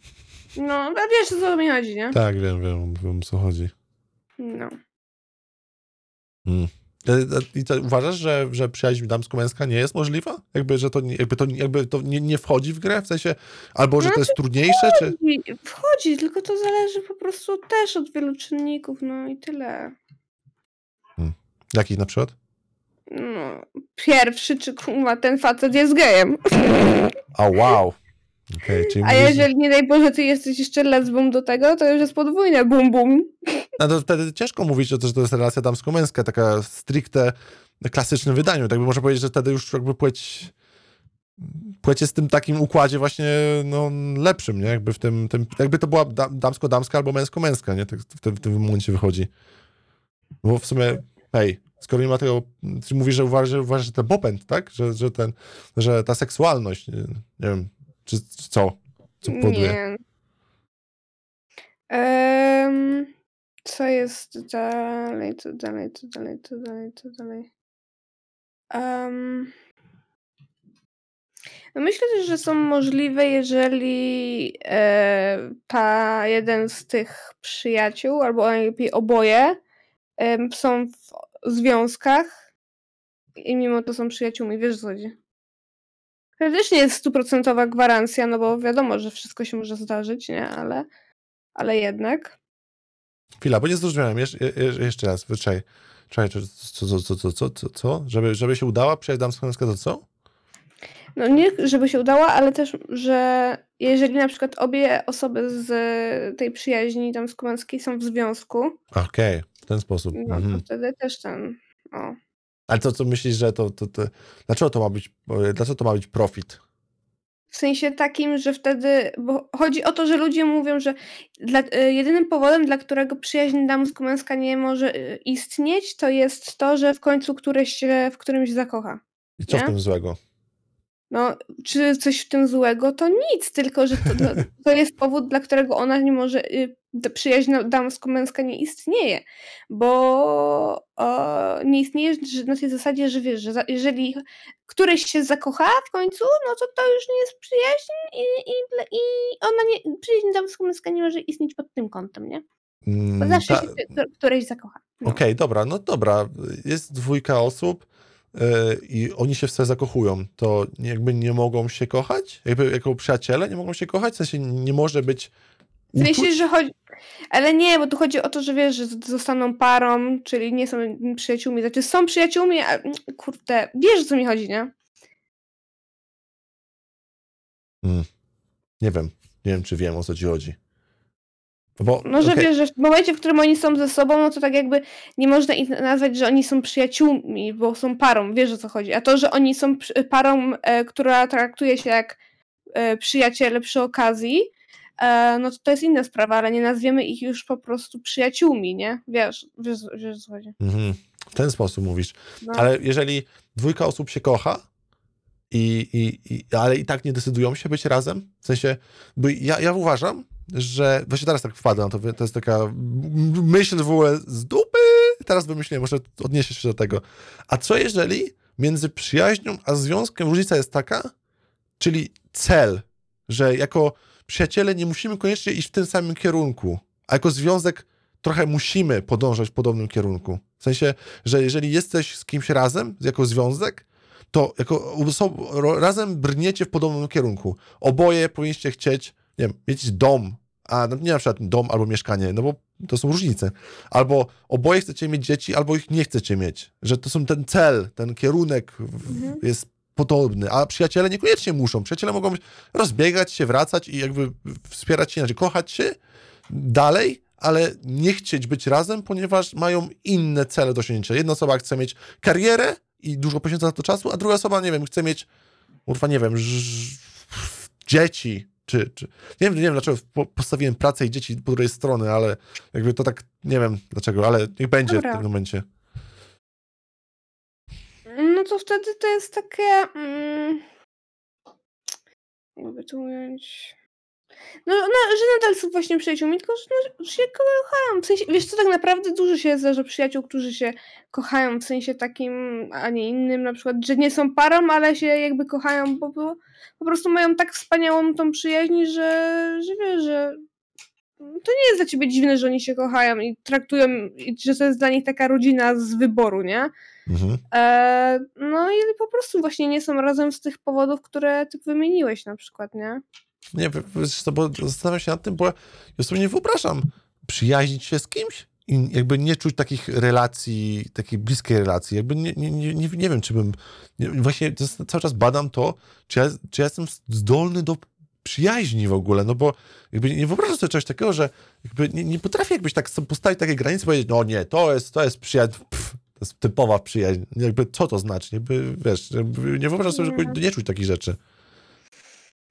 No, a wiesz o co mi chodzi, nie? Tak, wiem, wiem, wiem o co chodzi. No. Hmm. E, I to uważasz, że, że przyjaźń damsko-męska nie jest możliwa? Jakby, że to, nie- jakby to, jakby to nie, nie wchodzi w grę? W sensie, albo że to jest trudniejsze, czy... Wchodzi, tylko to zależy po prostu też od wielu czynników, no i tyle. Jakich na przykład? No, pierwszy, czy kurwa ten facet jest gejem. A wow. Czyli A mówisz, że- jeżeli nie daj Boże, ty jesteś jeszcze lesbą do tego, to już jest podwójne bum bum. No to wtedy ciężko mówić, że to, że to jest relacja damsko-męska, taka stricte klasycznym wydaniu. Tak by można powiedzieć, że wtedy już jakby płeć płeć jest w tym takim układzie właśnie no, lepszym, nie? Jakby w tym, tym jakby to była da, damsko-damska albo męsko-męska, nie? Tak w tym, w tym momencie wychodzi. Bo w sumie, hej, skoro nie ma tego, ty mówisz, że uważasz, że, uważasz, że ten popęd, tak? Że, że, ten, że ta seksualność, nie, nie wiem, czy, czy co? Co? Nie. Em, co jest dalej, co dalej, co dalej, co dalej, co dalej. Um, no myślę też, że są możliwe, jeżeli e, ta jeden z tych przyjaciół, albo najlepiej oboje, em, są w związkach i mimo to są przyjaciółmi, wiesz co chodzi. To też nie jest stuprocentowa gwarancja, no bo wiadomo, że wszystko się może zdarzyć, nie? Ale, ale jednak. Chwila, bo nie zrozumiałem. Jesz, je, jeszcze raz, wyczaj. Czekaj, co, co, co, co, co, co, co? Żeby, żeby się udała przyjaźń damsko-męska, to co? No nie, żeby się udała, ale też, że jeżeli na przykład obie osoby z tej przyjaźni damsko-męskiej są w związku, Okej, w ten sposób. no Mhm. to wtedy też ten, o. Ale to, co myślisz, że to, to, to... Dlaczego to ma być, dlaczego to ma być profit? W sensie takim, że wtedy, bo chodzi o to, że ludzie mówią, że dla, y, jedynym powodem, dla którego przyjaźń damsko-męska nie może y, istnieć, to jest to, że w końcu któreś się w którymś zakocha. I co w Nie? tym złego? No, czy coś w tym złego? To nic, tylko że to, to, to jest powód, dla którego ona nie może, y, przyjaźń damsko-męska nie istnieje, bo o, nie istnieje że na tej zasadzie, że wiesz, że za, jeżeli któreś się zakocha w końcu, no to to już nie jest przyjaźń i, i, i ona nie, przyjaźń damsko-męska nie może istnieć pod tym kątem, nie? Bo Mm, zawsze ta- się któ- któreś zakocha. No. Okej, dobra, no dobra. Jest dwójka osób i oni się w sobie zakochują. To jakby nie mogą się kochać? Jakby jako przyjaciele nie mogą się kochać? W sensie nie może być uczuć? że chodzi. Ale nie, bo tu chodzi o to, że wiesz, że zostaną parą, czyli nie są przyjaciółmi. Znaczy są przyjaciółmi, a kurde, wiesz o co mi chodzi, nie? Nie wiem. Nie wiem, czy wiem, o co ci chodzi. Bo, No, że okej, wiesz, że w momencie, w którym oni są ze sobą, no to tak jakby nie można ich nazwać, że oni są przyjaciółmi, bo są parą, wiesz o co chodzi. A to, że oni są parą, e, która traktuje się jak e, przyjaciele przy okazji, e, no to to jest inna sprawa, ale nie nazwiemy ich już po prostu przyjaciółmi, nie? Wiesz, wiesz, wiesz o co chodzi. Mhm. W ten sposób mówisz. No. Ale jeżeli dwójka osób się kocha, i, i, i, ale i tak nie decydują się być razem, w sensie, bo ja, ja uważam, że właśnie teraz tak wpadłem, to, to jest taka myśl w ogóle z dupy, teraz wymyśliłem, może odniesiesz się do tego. A co jeżeli między przyjaźnią a związkiem różnica jest taka, czyli cel, że jako przyjaciele nie musimy koniecznie iść w tym samym kierunku, a jako związek trochę musimy podążać w podobnym kierunku. W sensie, że jeżeli jesteś z kimś razem, jako związek, to jako razem brniecie w podobnym kierunku. Oboje powinniście chcieć, nie wiem, mieć dom, a no nie na przykład dom albo mieszkanie, no bo to są różnice. Albo oboje chcecie mieć dzieci, albo ich nie chcecie mieć. Że to są ten cel, ten kierunek Mhm. jest podobny, a przyjaciele niekoniecznie muszą. Przyjaciele mogą rozbiegać się, wracać i jakby wspierać się, inaczej kochać się dalej, ale nie chcieć być razem, ponieważ mają inne cele do osiągnięcia. Jedna osoba chce mieć karierę i dużo poświęca na to czasu, a druga osoba, nie wiem, chce mieć, urwa, nie wiem, dzieci, czy, czy nie wiem, nie wiem dlaczego po- postawiłem pracę i dzieci po drugiej strony, ale jakby to tak, nie wiem dlaczego, ale niech będzie Dobra. w tym momencie. No to wtedy to jest takie. Mm, jakby to ująć. No, no, że nadal są właśnie przyjaciółmi, tylko że no, się kochają. W sensie, wiesz co, tak naprawdę dużo się zdarza przyjaciół, którzy się kochają w sensie takim, a nie innym, na przykład, że nie są parą, ale się jakby kochają, bo, bo po prostu mają tak wspaniałą tą przyjaźń, że, że wiesz, że to nie jest dla ciebie dziwne, że oni się kochają i traktują, i że to jest dla nich taka rodzina z wyboru, nie? Mhm. E, no i po prostu właśnie nie są razem z tych powodów, które ty wymieniłeś na przykład, nie? Nie, wiesz co, bo zastanawiam się nad tym, bo ja sobie nie wyobrażam przyjaźnić się z kimś i jakby nie czuć takich relacji, takiej bliskiej relacji. Jakby nie, nie, nie, nie, wiem, czy bym... Nie, właśnie to cały czas badam to, czy ja, czy ja jestem zdolny do przyjaźni w ogóle, no bo jakby nie wyobrażam sobie czegoś takiego, że jakby nie, nie potrafię jakbyś tak postawić takie granice i powiedzieć, no nie, to jest, to jest przyjaźń, pff, to jest typowa przyjaźń. Jakby co to znaczy? Jakby, wiesz, jakby nie wyobrażam sobie, żeby nie czuć takich rzeczy.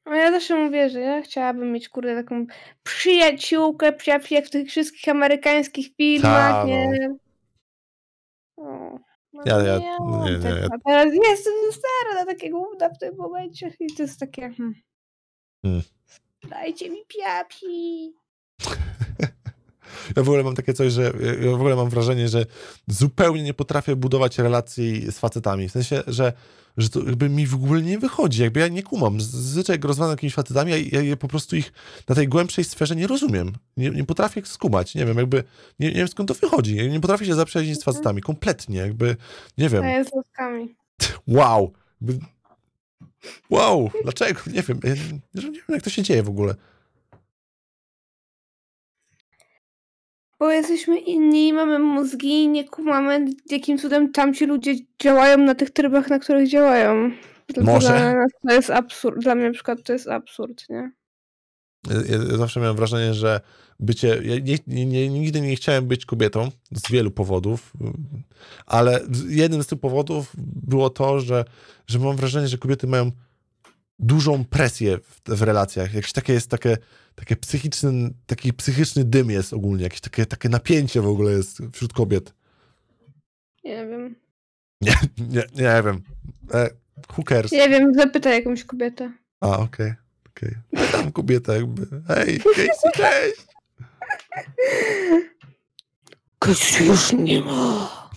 No ja zawsze mówię, że ja chciałabym mieć, kurde, taką przyjaciółkę, przyjaciół jak w tych wszystkich amerykańskich filmach, Ta, no. nie? O, no Ja- ja- mam nie, nie, tego. ja- A teraz jestem stara na takie gówna w tym momencie i to jest takie hmm. Hmm. Dajcie mi piapi. Ja w ogóle mam takie coś, że ja w ogóle mam wrażenie, że zupełnie nie potrafię budować relacji z facetami. W sensie, że, że to jakby mi w ogóle nie wychodzi, jakby ja nie kumam. Zazwyczaj jak rozmawiam z jakimiś facetami, ja, ja, ja po prostu ich na tej głębszej sferze nie rozumiem. Nie, nie potrafię ich skumać, nie wiem, jakby, nie, nie wiem skąd to wychodzi. Ja nie potrafię się zaprzyjaźnić z facetami, kompletnie, jakby, nie wiem. Jest z łoskami. Wow. Wow, dlaczego? Nie wiem, ja nie, nie wiem jak to się dzieje w ogóle. Bo jesteśmy inni, mamy mózgi, nie kumamy, jakim cudem tamci ludzie działają na tych trybach, na których działają. Może. Dla nas to jest absurd. Dla mnie na przykład to jest absurd, nie? Ja, zawsze miałem wrażenie, że bycie. Ja nie, nie, nie, nigdy nie chciałem być kobietą z wielu powodów, ale jednym z tych powodów było to, że, że mam wrażenie, że kobiety mają dużą presję w, w relacjach. Jakieś takie jest takie, takie psychiczny, taki psychiczny dym jest ogólnie, jakieś takie, takie napięcie w ogóle jest wśród kobiet. Nie wiem. Nie, nie, nie wiem. E, who cares? Nie wiem, zapytaj jakąś kobietę. A, okej, okej. Pytam kobietę jakby. Hej, Casey, cześć! Ktoś już nie ma.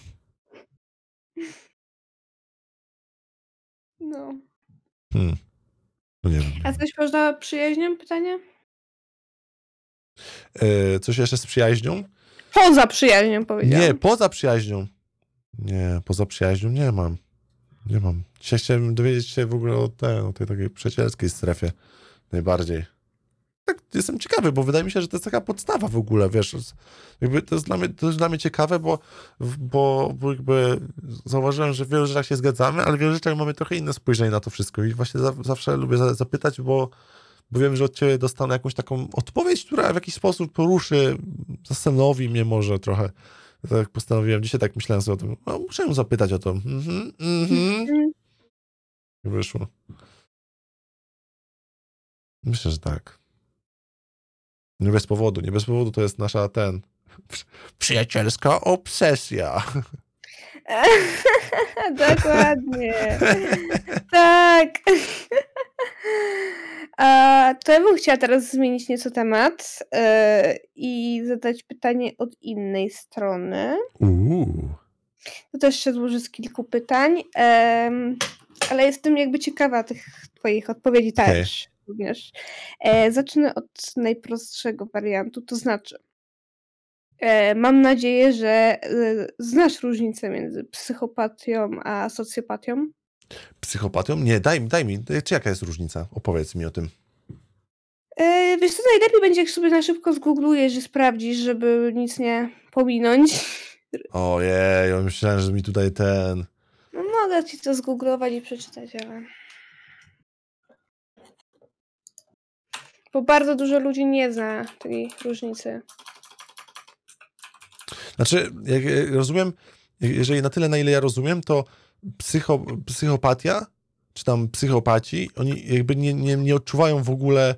No. Hmm. No nie wiem. A coś poza przyjaźnią? Pytanie? E, coś jeszcze z przyjaźnią? Poza przyjaźnią powiedziałam. Nie, poza przyjaźnią. Nie, poza przyjaźnią nie mam. Nie mam. Dzisiaj chciałem dowiedzieć się w ogóle o, te, o tej takiej przyjacielskiej strefie. Najbardziej. Tak, jestem ciekawy, bo wydaje mi się, że to jest taka podstawa w ogóle, wiesz. Jakby to, jest dla mnie, to jest dla mnie ciekawe, bo, bo, bo jakby zauważyłem, że w wielu rzeczach się zgadzamy, ale w wielu rzeczach mamy trochę inne spojrzenie na to wszystko i właśnie za, zawsze lubię za, zapytać, bo, bo wiem, że od ciebie dostanę jakąś taką odpowiedź, która w jakiś sposób poruszy, zastanowi mnie może trochę. Tak postanowiłem, dzisiaj tak myślałem sobie o tym, no, muszę ją zapytać o to. Mhm, mhm. Mhm. Wyszło. Myślę, że tak. Nie bez powodu, nie bez powodu to jest nasza ten przyjacielska obsesja. Dokładnie. tak. A, to ja bym chciała teraz zmienić nieco temat e, i zadać pytanie od innej strony. Uuu. To też się złoży z kilku pytań, em, ale jestem jakby ciekawa tych twoich odpowiedzi też również. E, zacznę od najprostszego wariantu, to znaczy e, mam nadzieję, że e, znasz różnicę między psychopatią a socjopatią. Psychopatią? Nie, daj, mi- daj mi. Czy jaka jest różnica? Opowiedz mi o tym. E, wiesz co, najlepiej będzie, jak sobie na szybko zgooglujesz i sprawdzisz, żeby nic nie pominąć. Ojej, ja myślałem, że mi tutaj ten... No, mogę ci to zgooglować i przeczytać, ale... Bo bardzo dużo ludzi nie zna tej różnicy. Znaczy, jak jak rozumiem, jeżeli na tyle, na ile ja rozumiem, to psycho, psychopatia, czy tam psychopaci, oni jakby nie, nie, nie odczuwają w ogóle,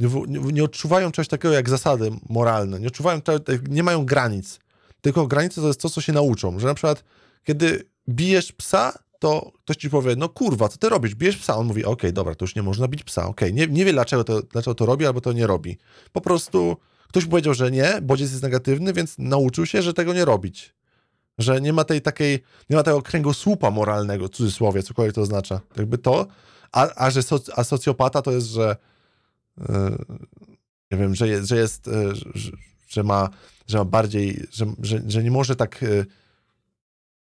nie, nie, odczuwają czegoś takiego jak zasady moralne, nie odczuwają, cze- nie mają granic. Tylko granice to jest to, co się nauczą, że na przykład, kiedy bijesz psa, to ktoś ci powie, no kurwa, co ty robisz? Bijesz psa. On mówi, okej, dobra, to już nie można bić psa, okej. Nie, nie wie, dlaczego to, dlaczego to robi, albo to nie robi. Po prostu ktoś powiedział, że nie, bodziec jest negatywny, więc nauczył się, że tego nie robić. Że nie ma tej takiej, nie ma tego kręgosłupa moralnego, w cudzysłowie, cokolwiek to oznacza. Jakby to, a, a że soc, a socjopata to jest, że yy, nie wiem, że jest, że, jest yy, że, że ma, że ma bardziej, że, że, że nie może tak yy,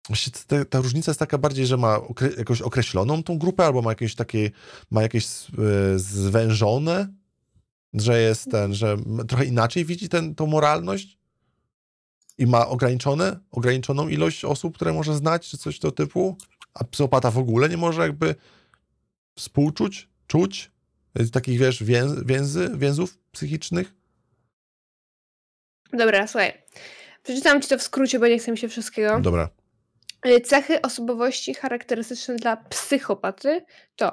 Właściwie ta, ta różnica jest taka bardziej, że ma okre, jakąś określoną tą grupę, albo ma jakieś takie, ma jakieś yy, zwężone, że jest ten, że trochę inaczej widzi ten, tą moralność i ma ograniczone, ograniczoną ilość osób, które może znać, czy coś tego typu, a psychopata w ogóle nie może jakby współczuć, czuć y, takich, wiesz, więz, więzy, więzów psychicznych. Dobra, słuchaj. Przeczytam ci to w skrócie, bo nie chcę mi się wszystkiego. Dobra. Y, cechy osobowości charakterystyczne dla psychopaty to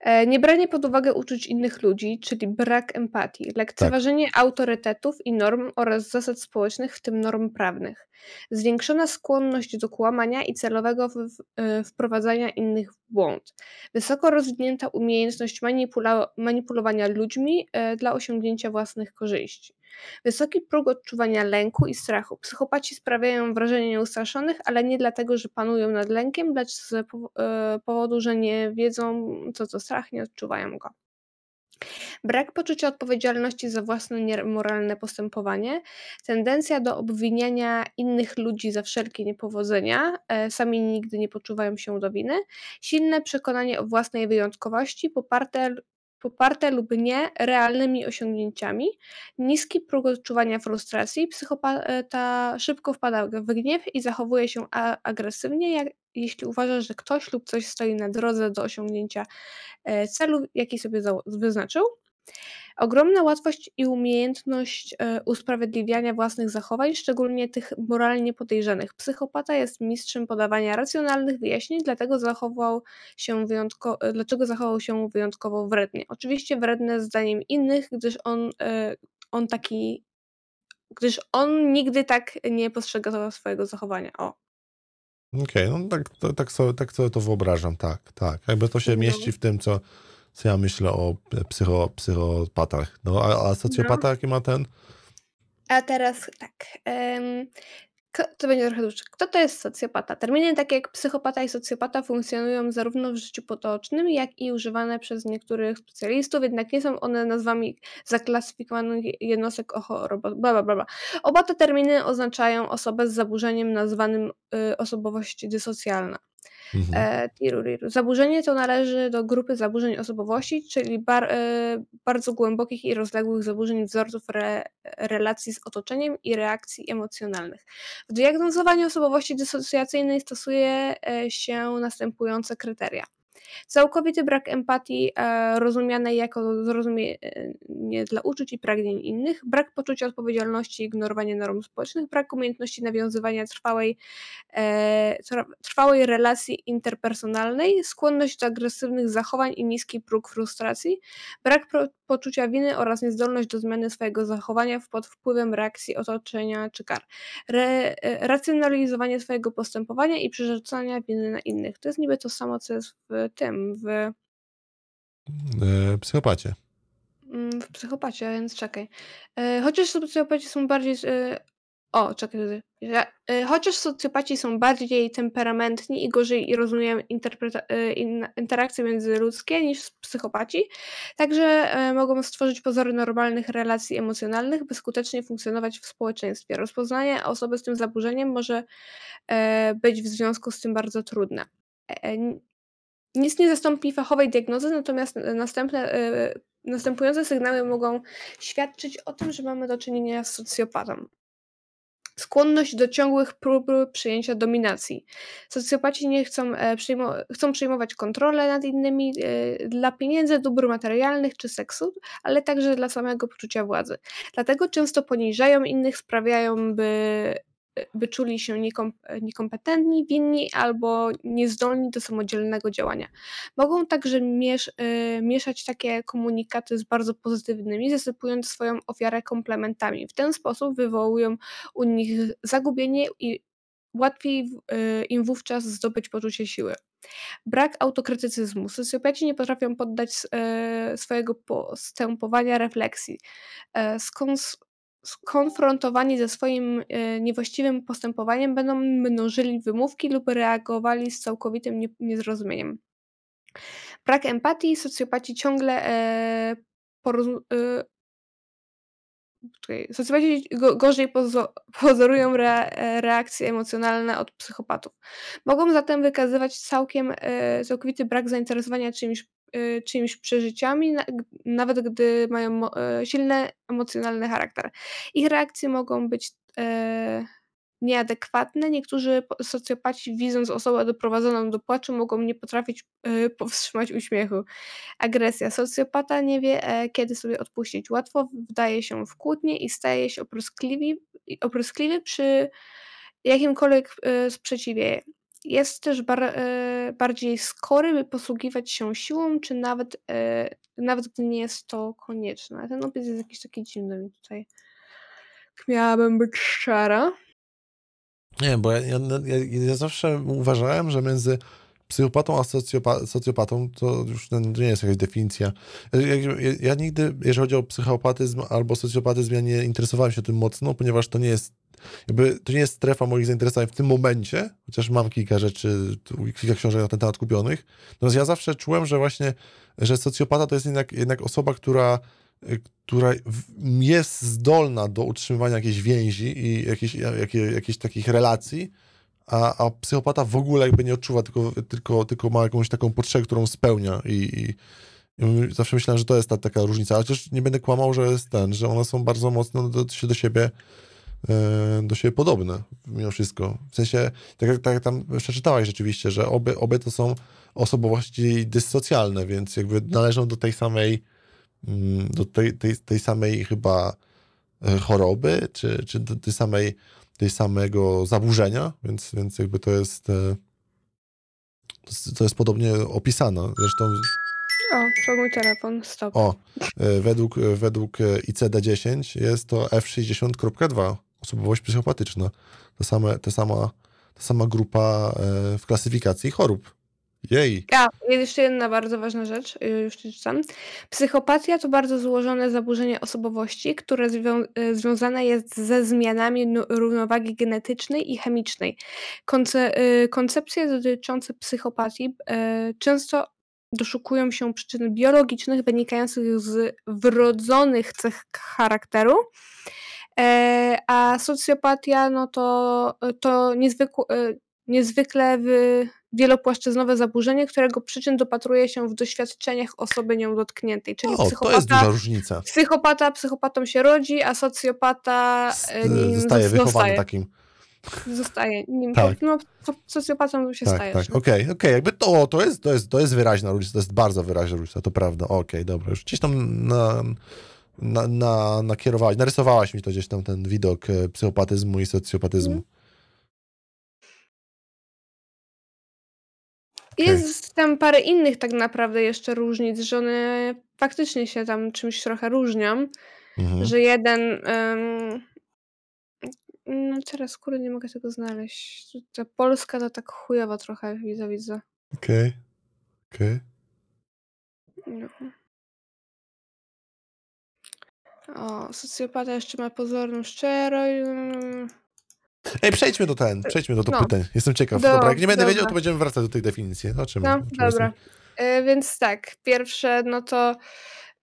e, niebranie pod uwagę uczuć innych ludzi, czyli brak empatii, Tak. lekceważenie autorytetów i norm oraz zasad społecznych, w tym norm prawnych, zwiększona skłonność do kłamania i celowego e, wprowadzania innych w błąd, wysoko rozwinięta umiejętność manipula- manipulowania ludźmi e, dla osiągnięcia własnych korzyści. Wysoki próg odczuwania lęku i strachu. Psychopaci sprawiają wrażenie nieustraszonych, ale nie dlatego, że panują nad lękiem, lecz z e, powodu, że nie wiedzą, co to strach, nie odczuwają go. Brak poczucia odpowiedzialności za własne niemoralne postępowanie, tendencja do obwiniania innych ludzi za wszelkie niepowodzenia, e, sami nigdy nie poczuwają się do winy, silne przekonanie o własnej wyjątkowości, poparte poparte lub nie realnymi osiągnięciami, niski próg odczuwania frustracji, psychopata szybko wpada w gniew i zachowuje się agresywnie, jak, jeśli uważa, że ktoś lub coś stoi na drodze do osiągnięcia e, celu, jaki sobie wyznaczył. Ogromna łatwość i umiejętność e, usprawiedliwiania własnych zachowań, szczególnie tych moralnie podejrzanych. Psychopata jest mistrzem podawania racjonalnych wyjaśnień, dlatego zachował się wyjątko, e, dlaczego zachował się wyjątkowo wrednie. Oczywiście wredne zdaniem innych, gdyż on, e, on taki, gdyż on nigdy tak nie postrzegał swojego zachowania. O. Okej, no tak, to, tak, sobie, tak sobie to wyobrażam, tak, tak. Jakby to się mieści w tym, co, co ja myślę o psycho, psychopatach. No, a, a socjopata jaki ma ten? A teraz tak. ko- to będzie trochę dłuższe. Kto to jest socjopata? Terminy takie jak psychopata i socjopata funkcjonują zarówno w życiu potocznym, jak i używane przez niektórych specjalistów, jednak nie są one nazwami zaklasyfikowanych jednostek o chorobach. Bla, bla, bla. Oba te terminy oznaczają osobę z zaburzeniem nazwanym y, osobowość dysocjalna. Mhm. E. Zaburzenie to należy do grupy zaburzeń osobowości, czyli bar, e, bardzo głębokich i rozległych zaburzeń wzorców re, relacji z otoczeniem i reakcji emocjonalnych. W diagnozowaniu osobowości dysocjacyjnej stosuje e, się następujące kryteria. Całkowity brak empatii, e, rozumianej jako zrozumienie dla uczuć i pragnień innych, brak poczucia odpowiedzialności, ignorowanie norm społecznych, brak umiejętności nawiązywania trwałej, e, trwałej relacji interpersonalnej, skłonność do agresywnych zachowań i niski próg frustracji, brak poczucia winy oraz niezdolność do zmiany swojego zachowania pod wpływem reakcji otoczenia czy kar. Re, e, racjonalizowanie swojego postępowania i przerzucania winy na innych. To jest niby to samo, co jest w tym, w, psychopacie. mm, w psychopacie, więc czekaj. E, Chociaż socjopaci są bardziej. e, O, czekaj. e, Chociaż socjopaci są bardziej temperamentni i gorzej rozumieją interakcje międzyludzkie niż psychopaci, także mogą stworzyć pozory normalnych relacji emocjonalnych, by skutecznie funkcjonować w społeczeństwie. Rozpoznanie osoby z tym zaburzeniem może być w związku z tym bardzo trudne. Nic nie zastąpi fachowej diagnozy, natomiast e, następne, e, następujące sygnały mogą świadczyć o tym, że mamy do czynienia z socjopatą. Skłonność do ciągłych prób przyjęcia dominacji. Socjopaci nie chcą, e, przyjmo- chcą przyjmować kontrolę nad innymi dla pieniędzy, dóbr materialnych czy seksu, ale także dla samego poczucia władzy. Dlatego często poniżają innych, sprawiają, by, by czuli się niekom, niekompetentni, winni albo niezdolni do samodzielnego działania. Mogą także miesz, e, mieszać takie komunikaty z bardzo pozytywnymi, zasypując swoją ofiarę komplementami. W ten sposób wywołują u nich zagubienie i łatwiej y, im wówczas zdobyć poczucie siły. Brak autokrytycyzmu. Socjopaci nie potrafią poddać e, swojego postępowania refleksji. E, skons- Skonfrontowani ze swoim e, niewłaściwym postępowaniem będą mnożyli wymówki lub reagowali z całkowitym nie- niezrozumieniem. Brak empatii. Socjopaci ciągle e, e, socjopaci go, gorzej pozo, pozorują re, e, reakcje emocjonalne od psychopatów. Mogą zatem wykazywać całkiem całkowity brak zainteresowania czyimiś, e, czyimiś przeżyciami, nawet gdy mają e, silny emocjonalny charakter. Ich reakcje mogą być e, nieadekwatne. Niektórzy socjopaci, widząc osobę doprowadzoną do płaczu, mogą nie potrafić e, powstrzymać uśmiechu. Agresja. Socjopata nie wie, e, kiedy sobie odpuścić. Łatwo wdaje się w kłótnie i staje się opryskliwi, opryskliwy przy jakimkolwiek sprzeciwie. Jest też bar e, bardziej skory, by posługiwać się siłą, czy nawet, e, nawet gdy nie jest to konieczne. Ten opis jest jakiś taki dziwny mi tutaj. Miałabym być szczera. Nie, bo ja, ja, ja, zawsze uważałem, że między psychopatą a socjopa, socjopatą to już nie jest jakaś definicja. Ja, ja, ja, nigdy, jeżeli chodzi o psychopatyzm albo socjopatyzm, ja nie interesowałem się tym mocno, ponieważ to nie jest jakby, to nie jest strefa moich zainteresowań w tym momencie, chociaż mam kilka rzeczy, kilka książek na ten temat kupionych. Natomiast ja zawsze czułem, że właśnie, że socjopata to jest jednak, jednak osoba, która która jest zdolna do utrzymywania jakiejś więzi i jakichś, jakie, jakichś takich relacji, a, a psychopata w ogóle jakby nie odczuwa, tylko, tylko, tylko ma jakąś taką potrzebę, którą spełnia i, i, zawsze myślałem, że to jest ta taka różnica, ale też nie będę kłamał, że jest ten, że one są bardzo mocno do, się do siebie do siebie podobne mimo wszystko. W sensie, tak jak, tak tam przeczytałaś rzeczywiście, że obie, obie to są osobowości dyssocjalne, więc jakby należą do tej samej mm, do tej, tej, tej samej chyba e, choroby, czy, czy do tej samej tej samego zaburzenia, więc, więc jakby to jest e, to jest podobnie opisane. Zresztą o, to mój telefon, stop. O, e, według, według ICD-10 jest to F60.2, osobowość psychopatyczna. Ta sama, ta sama, ta sama grupa e, w klasyfikacji chorób. Jej. A, jeszcze jedna bardzo ważna rzecz, y, już czytam. Psychopatia to bardzo złożone zaburzenie osobowości, które zwią y, związane jest ze zmianami równowagi genetycznej i chemicznej. Konce y, koncepcje dotyczące psychopatii często doszukują się przyczyn biologicznych wynikających z wrodzonych cech charakteru, e, a socjopatia no to, to niezwykł, niezwykle wy, wielopłaszczyznowe zaburzenie, którego przyczyn dopatruje się w doświadczeniach osoby nią dotkniętej. Czyli o, psychopata, to jest duża różnica. Psychopata psychopatą się rodzi, a socjopata e, nim zostaje wychowany zostaje. takim. Zostaje nim. Tak. No, socjopatą się tak, staje. Tak, okej, okej, okay, okay. jakby to, to, jest, to, jest, to jest wyraźna różnica, to jest bardzo wyraźna różnica, to prawda. Okej, okay, dobra, już gdzieś tam na, na, na, nakierowałaś, narysowałaś mi to gdzieś tam ten widok e, psychopatyzmu i socjopatyzmu. Mm. Jest tam parę innych tak naprawdę jeszcze różnic, że one faktycznie się tam czymś trochę różnią, Mhm. że jeden, no teraz kurde nie mogę tego znaleźć. Ta Polska to tak chujowo trochę widzę, widzę. Okej, okej. No. O, socjopata jeszcze ma pozorną szczerość. Ej, przejdźmy do ten, przejdźmy do, do no. pytań. Jestem ciekaw. Do, dobra, jak nie będę dobra. wiedział, to będziemy wracać do tej definicji. O czym, no, czym dobra. E, więc tak, pierwsze, no to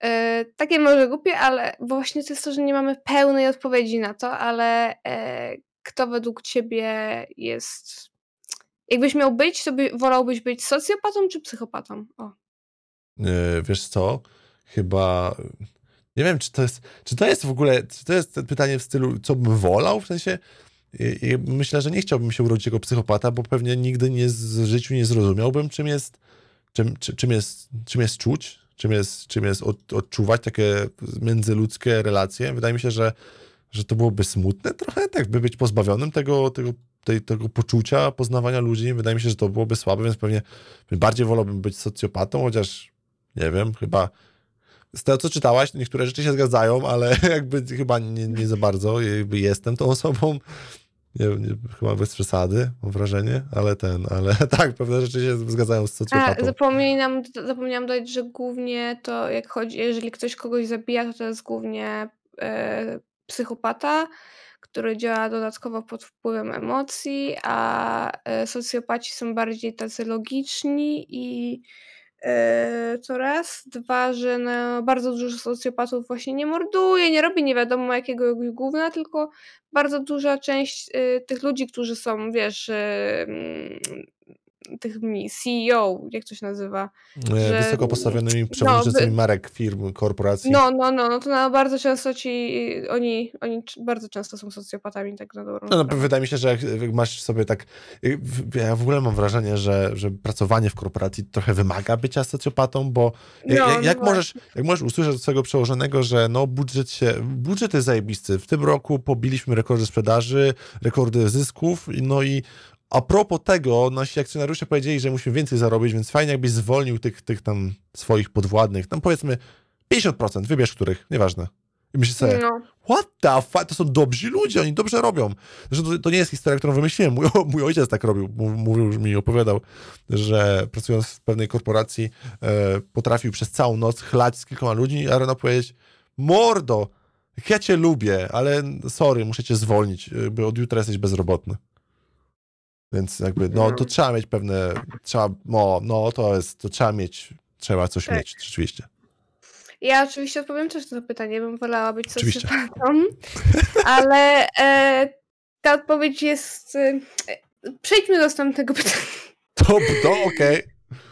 e, takie może głupie, ale bo właśnie to jest to, że nie mamy pełnej odpowiedzi na to, ale e, kto według ciebie jest. Jakbyś miał być, to by, wolałbyś być socjopatą czy psychopatą? O. Wiesz co? Chyba. Nie wiem, czy to jest. Czy to jest w ogóle. Czy to jest pytanie w stylu, co bym wolał? W sensie i myślę, że nie chciałbym się urodzić jako psychopata, bo pewnie nigdy nie w życiu nie zrozumiałbym, czym jest, czym, czym jest, czym jest czuć, czym jest, czym jest od, odczuwać takie międzyludzkie relacje. Wydaje mi się, że, że to byłoby smutne trochę, tak by być pozbawionym tego, tego, tej, tego poczucia poznawania ludzi. Wydaje mi się, że to byłoby słabe, więc pewnie bardziej wolałbym być socjopatą, chociaż nie wiem, chyba z tego, co czytałaś, niektóre rzeczy się zgadzają, ale jakby chyba nie, nie za bardzo jakby jestem tą osobą. Nie, nie, chyba bez przesady, mam wrażenie, ale ten, ale tak, pewne rzeczy się zgadzają z socjopatą. A, zapomniałam, zapomniałam dodać, że głównie to jak chodzi, jeżeli ktoś kogoś zabija, to to jest głównie e, psychopata, który działa dodatkowo pod wpływem emocji, a e, socjopaci są bardziej tacy logiczni i to raz. Dwa, że no, bardzo dużo socjopatów właśnie nie morduje, nie robi nie wiadomo jakiego gówna, tylko bardzo duża część y, tych ludzi, którzy są, wiesz, y, tych CEO, jak to się nazywa? E, że, Wysoko postawionymi no, przewodniczącymi no, marek, firm, korporacji. No, no, no, no to na bardzo często ci, oni, oni bardzo często są socjopatami, tak na dobrą No, no wydaje mi się, że jak, jak masz sobie tak, ja w ogóle mam wrażenie, że, że pracowanie w korporacji trochę wymaga bycia socjopatą, bo no, jak, jak no możesz, jak możesz usłyszeć od swojego przełożonego, że no budżet się, budżet jest zajebisty, w tym roku pobiliśmy rekordy sprzedaży, rekordy zysków, no i a propos tego, nasi akcjonariusze powiedzieli, że musimy więcej zarobić, więc fajnie jakbyś zwolnił tych, tych tam swoich podwładnych, tam powiedzmy 50%, wybierz których, nieważne. I myślę sobie, No. what the fuck, to są dobrzy ludzie, oni dobrze robią. Zresztą to, to nie jest historia, którą wymyśliłem, mój, mój ojciec tak robił, Mów- mówił, mi opowiadał, że pracując w pewnej korporacji e, potrafił przez całą noc chlać z kilkoma ludźmi, a rano powiedzieć, mordo, ja cię lubię, ale sorry, muszę cię zwolnić, e, bo od jutra jesteś bezrobotny. Więc jakby, no to trzeba mieć pewne, trzeba, no, no to jest, to trzeba mieć, trzeba coś Tak. mieć, rzeczywiście. Ja oczywiście odpowiem też na to pytanie, bym wolała być socjopatą, ale e, ta odpowiedź jest... E, przejdźmy do następnego pytania. To, to okej.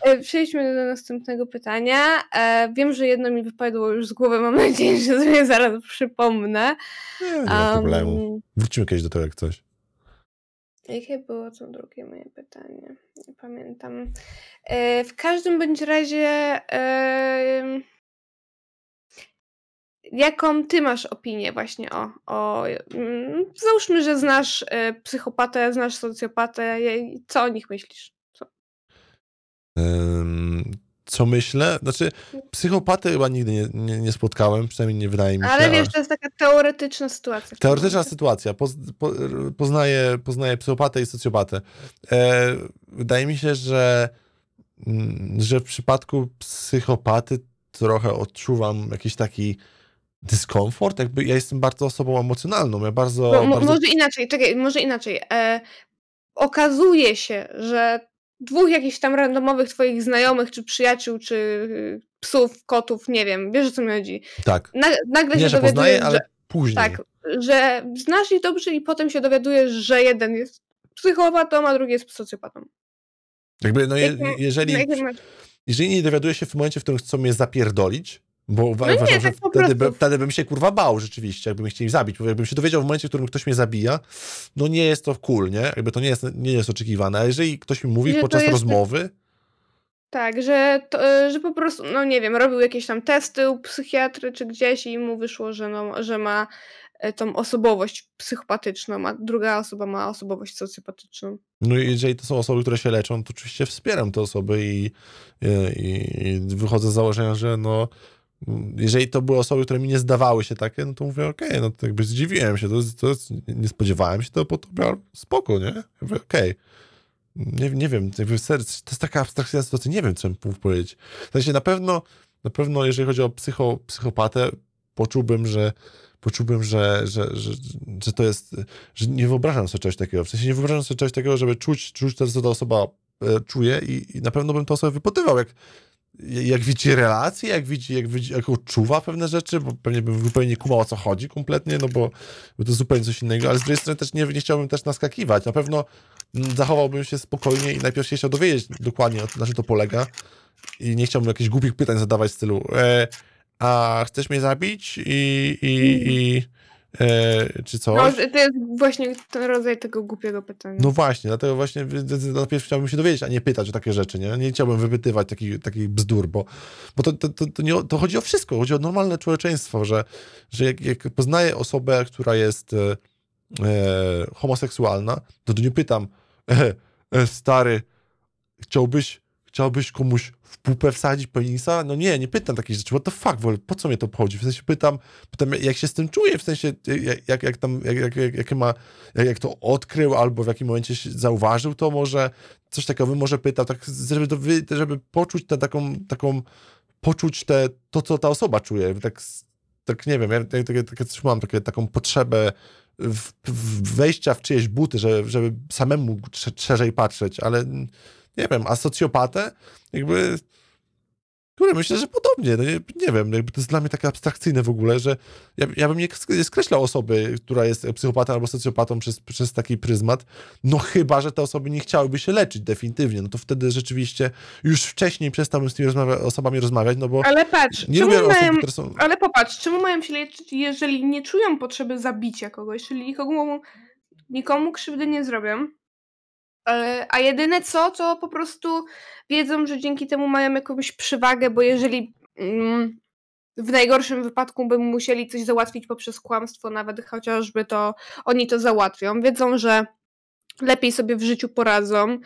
E, Przejdźmy do następnego pytania. E, wiem, że jedno mi wypadło już z głowy, mam nadzieję, że sobie zaraz przypomnę. Nie, nie ma problemu. Wrócimy kiedyś do tego jak coś. Jakie było to drugie moje pytanie? Nie pamiętam. E, w każdym bądź razie, em, jaką ty masz opinię właśnie o, o mm, załóżmy, że znasz e, psychopatę, znasz socjopatę, co o nich myślisz? Co? Ym, co myślę? Znaczy, psychopaty chyba nigdy nie, nie, nie spotkałem, przynajmniej nie wydaje mi się. Ale wiesz, to jest taka teoretyczna sytuacja. Teoretyczna sytuacja. Poz, po, poznaję, poznaję psychopatę i socjopatę. E, wydaje mi się, że, mm, że w przypadku psychopaty trochę odczuwam jakiś taki dyskomfort. Jakby ja jestem bardzo osobą emocjonalną. Ja bardzo. Mo- bardzo... Może inaczej, czekaj, może inaczej. E, okazuje się, że dwóch jakichś tam randomowych twoich znajomych, czy przyjaciół, czy psów, kotów, nie wiem, wiesz o co mi chodzi. Tak. Na, nagle Nie, się że poznaję, ale że, później. tak, że znasz ich dobrze i potem się dowiadujesz, że jeden jest psychopatą, a drugi jest socjopatą. Jakby, no je, jeżeli, jeżeli nie dowiaduję się w momencie, w którym chcą mnie zapierdolić, bo No nie, uważam, że tak wtedy, by, wtedy bym się kurwa bał rzeczywiście, jakby mnie chcieli zabić, bo jakbym się dowiedział w momencie, w którym ktoś mnie zabija, no nie jest to cool, nie? Jakby to nie jest, nie jest oczekiwane, a jeżeli ktoś mi mówi Że podczas jest- rozmowy, Tak, że, to, że po prostu, no nie wiem, robił jakieś tam testy u psychiatry czy gdzieś i mu wyszło, że, no, że ma e, tą osobowość psychopatyczną, a druga osoba ma osobowość socjopatyczną. no i jeżeli to są osoby, które się leczą, to oczywiście wspieram te osoby i, i, i wychodzę z założenia, że no jeżeli to były osoby, które mi nie zdawały się takie, no to mówię, okej, no to jakby zdziwiłem się, to, to nie spodziewałem się to po tobie, ale spoko, nie? Mówię, okej. Nie, nie wiem, jakby ser- to jest taka abstrakcyjna sytuacja, nie wiem, co bym mógł powiedzieć. W sensie na pewno, na pewno jeżeli chodzi o psycho, psychopatę, poczułbym, że poczułbym, że, że, że, że to jest, że nie wyobrażam sobie czegoś takiego. W sensie nie wyobrażam sobie czegoś takiego, żeby czuć, czuć to, co ta osoba e, czuje i, i na pewno bym to sobie wypytywał, jak, jak widzi relacje, jak widzi, jak widzi, jak odczuwa pewne rzeczy, bo pewnie bym zupełnie nie kumał o co chodzi kompletnie, no bo, bo to zupełnie coś innego, ale z drugiej strony też nie, nie chciałbym też naskakiwać. Na pewno mm, zachowałbym się spokojnie i najpierw się chciał dowiedzieć dokładnie, na czym to polega i nie chciałbym jakichś głupich pytań zadawać w stylu e, a chcesz mnie zabić i, i, i e, czy coś? No, to jest właśnie ten rodzaj tego głupiego pytania. No właśnie, dlatego właśnie najpierw chciałbym się dowiedzieć, a nie pytać o takie rzeczy, nie? Nie chciałbym wypytywać takich taki bzdur, bo, bo to, to, to, to, nie, to chodzi o wszystko, chodzi o normalne człowieczeństwo, że, że jak, jak poznaję osobę, która jest e, e, homoseksualna, to, to nie pytam, e, e, stary, chciałbyś, chciałbyś komuś w pupę wsadzić penisa? No nie, nie pytam takich rzeczy, what the fuck, w ogóle, po co mnie to obchodzi? W sensie pytam, pytam jak się z tym czuję, w sensie jak, jak, jak tam, jak, jak, jak, ma jak, jak to odkrył, albo w jakim momencie się zauważył to może, coś takiego może pytał, tak, żeby, to żeby poczuć tę taką, taką, poczuć te, to, co ta osoba czuje, tak, tak nie wiem, ja takie, takie, coś mam, takie, taką potrzebę w, w wejścia w czyjeś buty, żeby, żeby samemu szerzej patrzeć, ale nie wiem, a socjopatę jakby które myślę, że podobnie, no nie, nie wiem, jakby to jest dla mnie takie abstrakcyjne w ogóle, że ja, ja bym nie sk- nie skreślał osoby, która jest psychopatą albo socjopatą przez, przez taki pryzmat, no chyba, że te osoby nie chciałyby się leczyć definitywnie, no to wtedy rzeczywiście już wcześniej przestałbym z tymi rozmawia- osobami rozmawiać, no bo Ale patrz, nie czemu lubię mają, osób, które są... ale popatrz, czemu mają się leczyć, jeżeli nie czują potrzeby zabicia kogoś, czyli nikomu, nikomu krzywdy nie zrobią, a jedyne co, to po prostu wiedzą, że dzięki temu mają jakąś przewagę, bo jeżeli mm, w najgorszym wypadku by musieli coś załatwić poprzez kłamstwo, nawet chociażby to oni to załatwią. Wiedzą, że lepiej sobie w życiu poradzą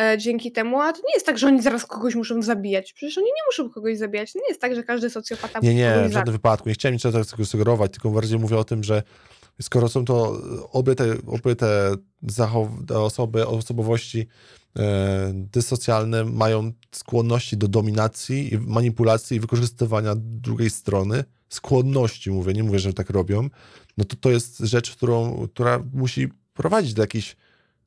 e, dzięki temu, a to nie jest tak, że oni zaraz kogoś muszą zabijać. Przecież oni nie muszą kogoś zabijać. To nie jest tak, że każdy socjopata Nie, musi nie, w żadnym zabić. wypadku. Nie chciałem niczego tego sugerować, tylko bardziej mówię o tym, że skoro są to obie te, obie te, zachow- te osoby, osobowości e, dysocjalne, mają skłonności do dominacji, i manipulacji i wykorzystywania drugiej strony, skłonności mówię, nie mówię, że tak robią, no to to jest rzecz, którą, która musi prowadzić do jakichś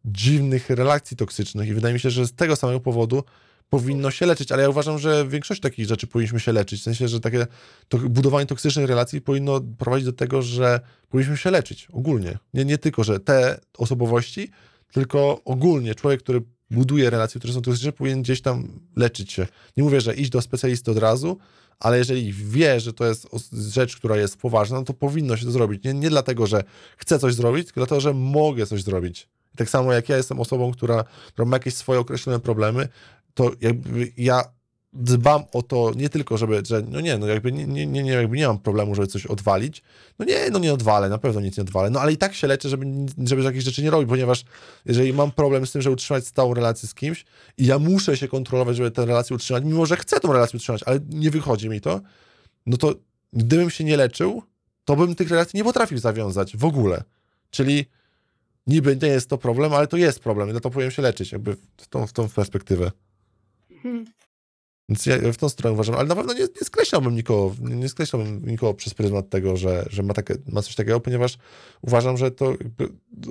dziwnych relacji toksycznych i wydaje mi się, że z tego samego powodu powinno się leczyć, ale ja uważam, że większość takich rzeczy powinniśmy się leczyć. W sensie, że takie to budowanie toksycznych relacji powinno prowadzić do tego, że powinniśmy się leczyć ogólnie. Nie, nie tylko, że te osobowości, tylko ogólnie człowiek, który buduje relacje, które są toksyczne, powinien gdzieś tam leczyć się. Nie mówię, że iść do specjalisty od razu, ale jeżeli wie, że to jest rzecz, która jest poważna, to powinno się to zrobić. Nie, nie dlatego, że chcę coś zrobić, tylko dlatego, że mogę coś zrobić. Tak samo jak ja jestem osobą, która, która ma jakieś swoje określone problemy, to jakby ja dbam o to nie tylko, żeby, że no nie, no jakby nie, nie, nie, jakby nie mam problemu, żeby coś odwalić. No nie, no nie odwalę, na pewno nic nie odwalę. No ale i tak się leczę, żeby, żeby takich rzeczy nie robić, ponieważ jeżeli mam problem z tym, żeby utrzymać stałą relację z kimś i ja muszę się kontrolować, żeby tę relację utrzymać, mimo że chcę tą relację utrzymać, ale nie wychodzi mi to, no to gdybym się nie leczył, to bym tych relacji nie potrafił zawiązać w ogóle. Czyli niby nie jest to problem, ale to jest problem i dlatego powinien się leczyć, jakby w tą, w tą perspektywę. Więc ja w tą stronę uważam, ale na pewno nie, nie skreślałbym nikogo, nie skreślałbym nikogo przez pryzmat tego, że, że ma, takie, ma coś takiego, ponieważ uważam, że to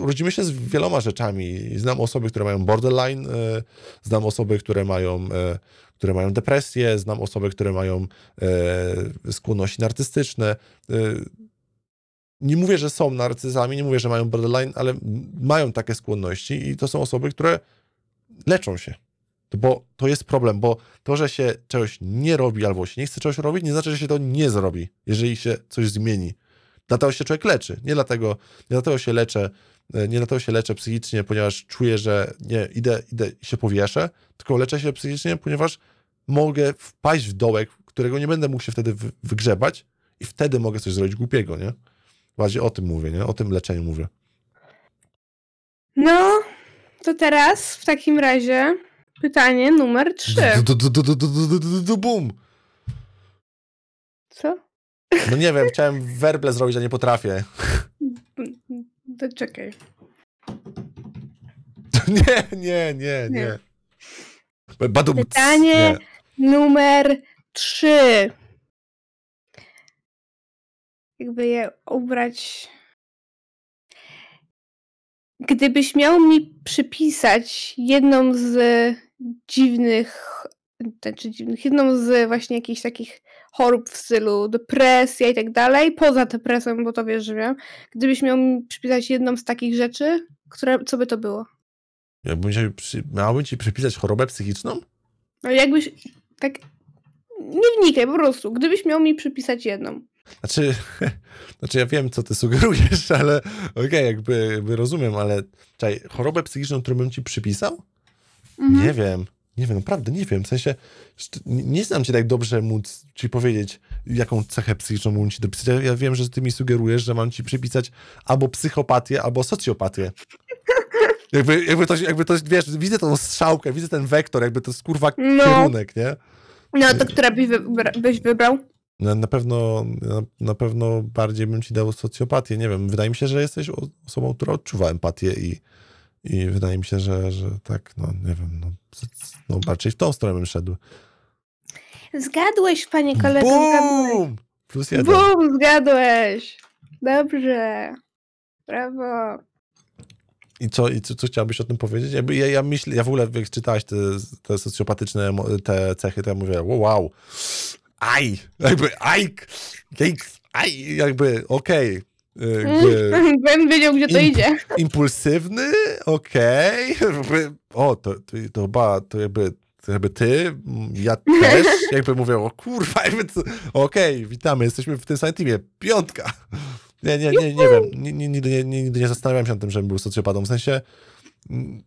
rodzimy się z wieloma rzeczami. Znam osoby, które mają borderline, e, znam osoby, które mają, e, które mają depresję, znam osoby, które mają e, skłonności narcystyczne. Nie mówię, że są narcyzami, nie mówię, że mają borderline, ale mają takie skłonności i to są osoby, które leczą się. Bo to jest problem, bo to, że się czegoś nie robi albo się nie chce czegoś robić, nie znaczy, że się to nie zrobi, jeżeli się coś zmieni. Dlatego się człowiek leczy. Nie dlatego, nie dlatego się leczę, e, nie dlatego się leczę psychicznie, ponieważ czuję, że nie, idę, idę i się powieszę, tylko leczę się psychicznie, ponieważ mogę wpaść w dołek, którego nie będę mógł się wtedy wy- wygrzebać i wtedy mogę coś zrobić głupiego, nie? Bardziej o tym mówię, nie? O tym leczeniu mówię. No, to teraz w takim razie Pytanie numer trzy. Bum! Co? No nie wiem, chciałem werble zrobić, a nie potrafię. To czekaj. Nie, nie, nie, nie. Badum, Pytanie numer trzy. Jakby je ubrać. Gdybyś miał mi przypisać jedną z dziwnych, znaczy dziwnych, jedną z właśnie jakichś takich chorób w stylu depresja i tak dalej, poza depresją, bo to wiesz, że wiem, gdybyś miał mi przypisać jedną z takich rzeczy, które, co by to było? Jakbym przy... Miałbym ci przypisać chorobę psychiczną? No jakbyś tak. Nie wnikaj, po prostu. Gdybyś miał mi przypisać jedną. Znaczy, znaczy ja wiem, co ty sugerujesz, ale okej, jakby, jakby rozumiem, ale czekaj, chorobę psychiczną, którą bym ci przypisał? Mhm. Nie wiem. Nie wiem, naprawdę nie wiem. W sensie, nie znam cię tak dobrze móc ci powiedzieć, jaką cechę psychiczną mógłbym ci dopisać. Ja, wiem, że ty mi sugerujesz, że mam ci przypisać albo psychopatię, albo socjopatię. Jakby, jakby, to, jakby to, wiesz, widzę tą strzałkę, widzę ten wektor, jakby to jest kurwa No. kierunek, nie? No to która byś, wybra- byś wybrał? Na, na, pewno, na, na pewno bardziej bym ci dał socjopatię. Nie wiem, wydaje mi się, że jesteś osobą, która odczuwa empatię i, i wydaje mi się, że, że tak, no nie wiem, no, no raczej w tą stronę bym szedł. Zgadłeś, panie kolego. Bum! Plus jeden. Bum, zgadłeś. Dobrze. Brawo. I co, i co, co chciałbyś o tym powiedzieć? Jakby ja, ja myślę, ja w ogóle jak czytałeś te, te socjopatyczne te cechy, to ja mówię, wow, wow. aj, jakby, aj, jej, aj, jakby, okej. Jakby, Bym wiedział, gdzie to Imp- idzie. impulsywny, okej. Jakby, O, to, to, to chyba, to jakby, to jakby ty, mm, ja też, jakby mówię, o kurwa, jakby, to- okej, witamy, jesteśmy w tym samym teamie, piątka. Nie, nie, nie, nie wiem, Ni- ni- nigdy nie, nigdy nie zastanawiałem się nad tym, żebym był socjopatą, w sensie mm,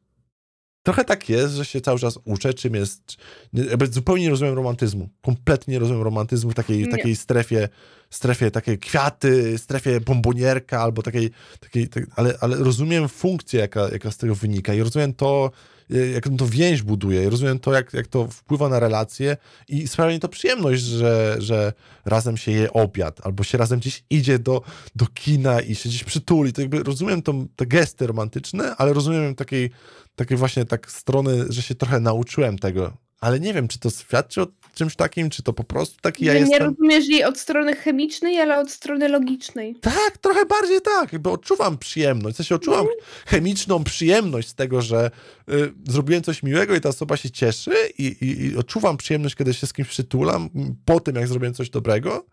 trochę tak jest, że się cały czas uczę, czym jest, jakby zupełnie nie rozumiem romantyzmu, kompletnie nie rozumiem romantyzmu w takiej, Nie. takiej strefie, strefie takiej kwiaty, strefie bombonierka albo takiej, takiej tak, ale, ale rozumiem funkcję, jaka, jaka z tego wynika i rozumiem to, y, jak to więź buduje rozumiem to, jak, jak to wpływa na relacje i sprawia mi to przyjemność, że, że razem się je obiad albo się razem gdzieś idzie do, do kina i się gdzieś przytuli. To jakby rozumiem to, te gesty romantyczne, ale rozumiem takiej, takiej właśnie tak strony, że się trochę nauczyłem tego. Ale nie wiem, czy to świadczy o czymś takim, czy to po prostu taki ja nie jestem. rozumiesz jej od strony chemicznej, ale od strony logicznej. Tak, trochę bardziej tak, jakby odczuwam przyjemność, w sensie odczuwam chemiczną przyjemność z tego, że y, zrobiłem coś miłego i ta osoba się cieszy i, i, i odczuwam przyjemność, kiedy się z kimś przytulam po tym, jak zrobiłem coś dobrego,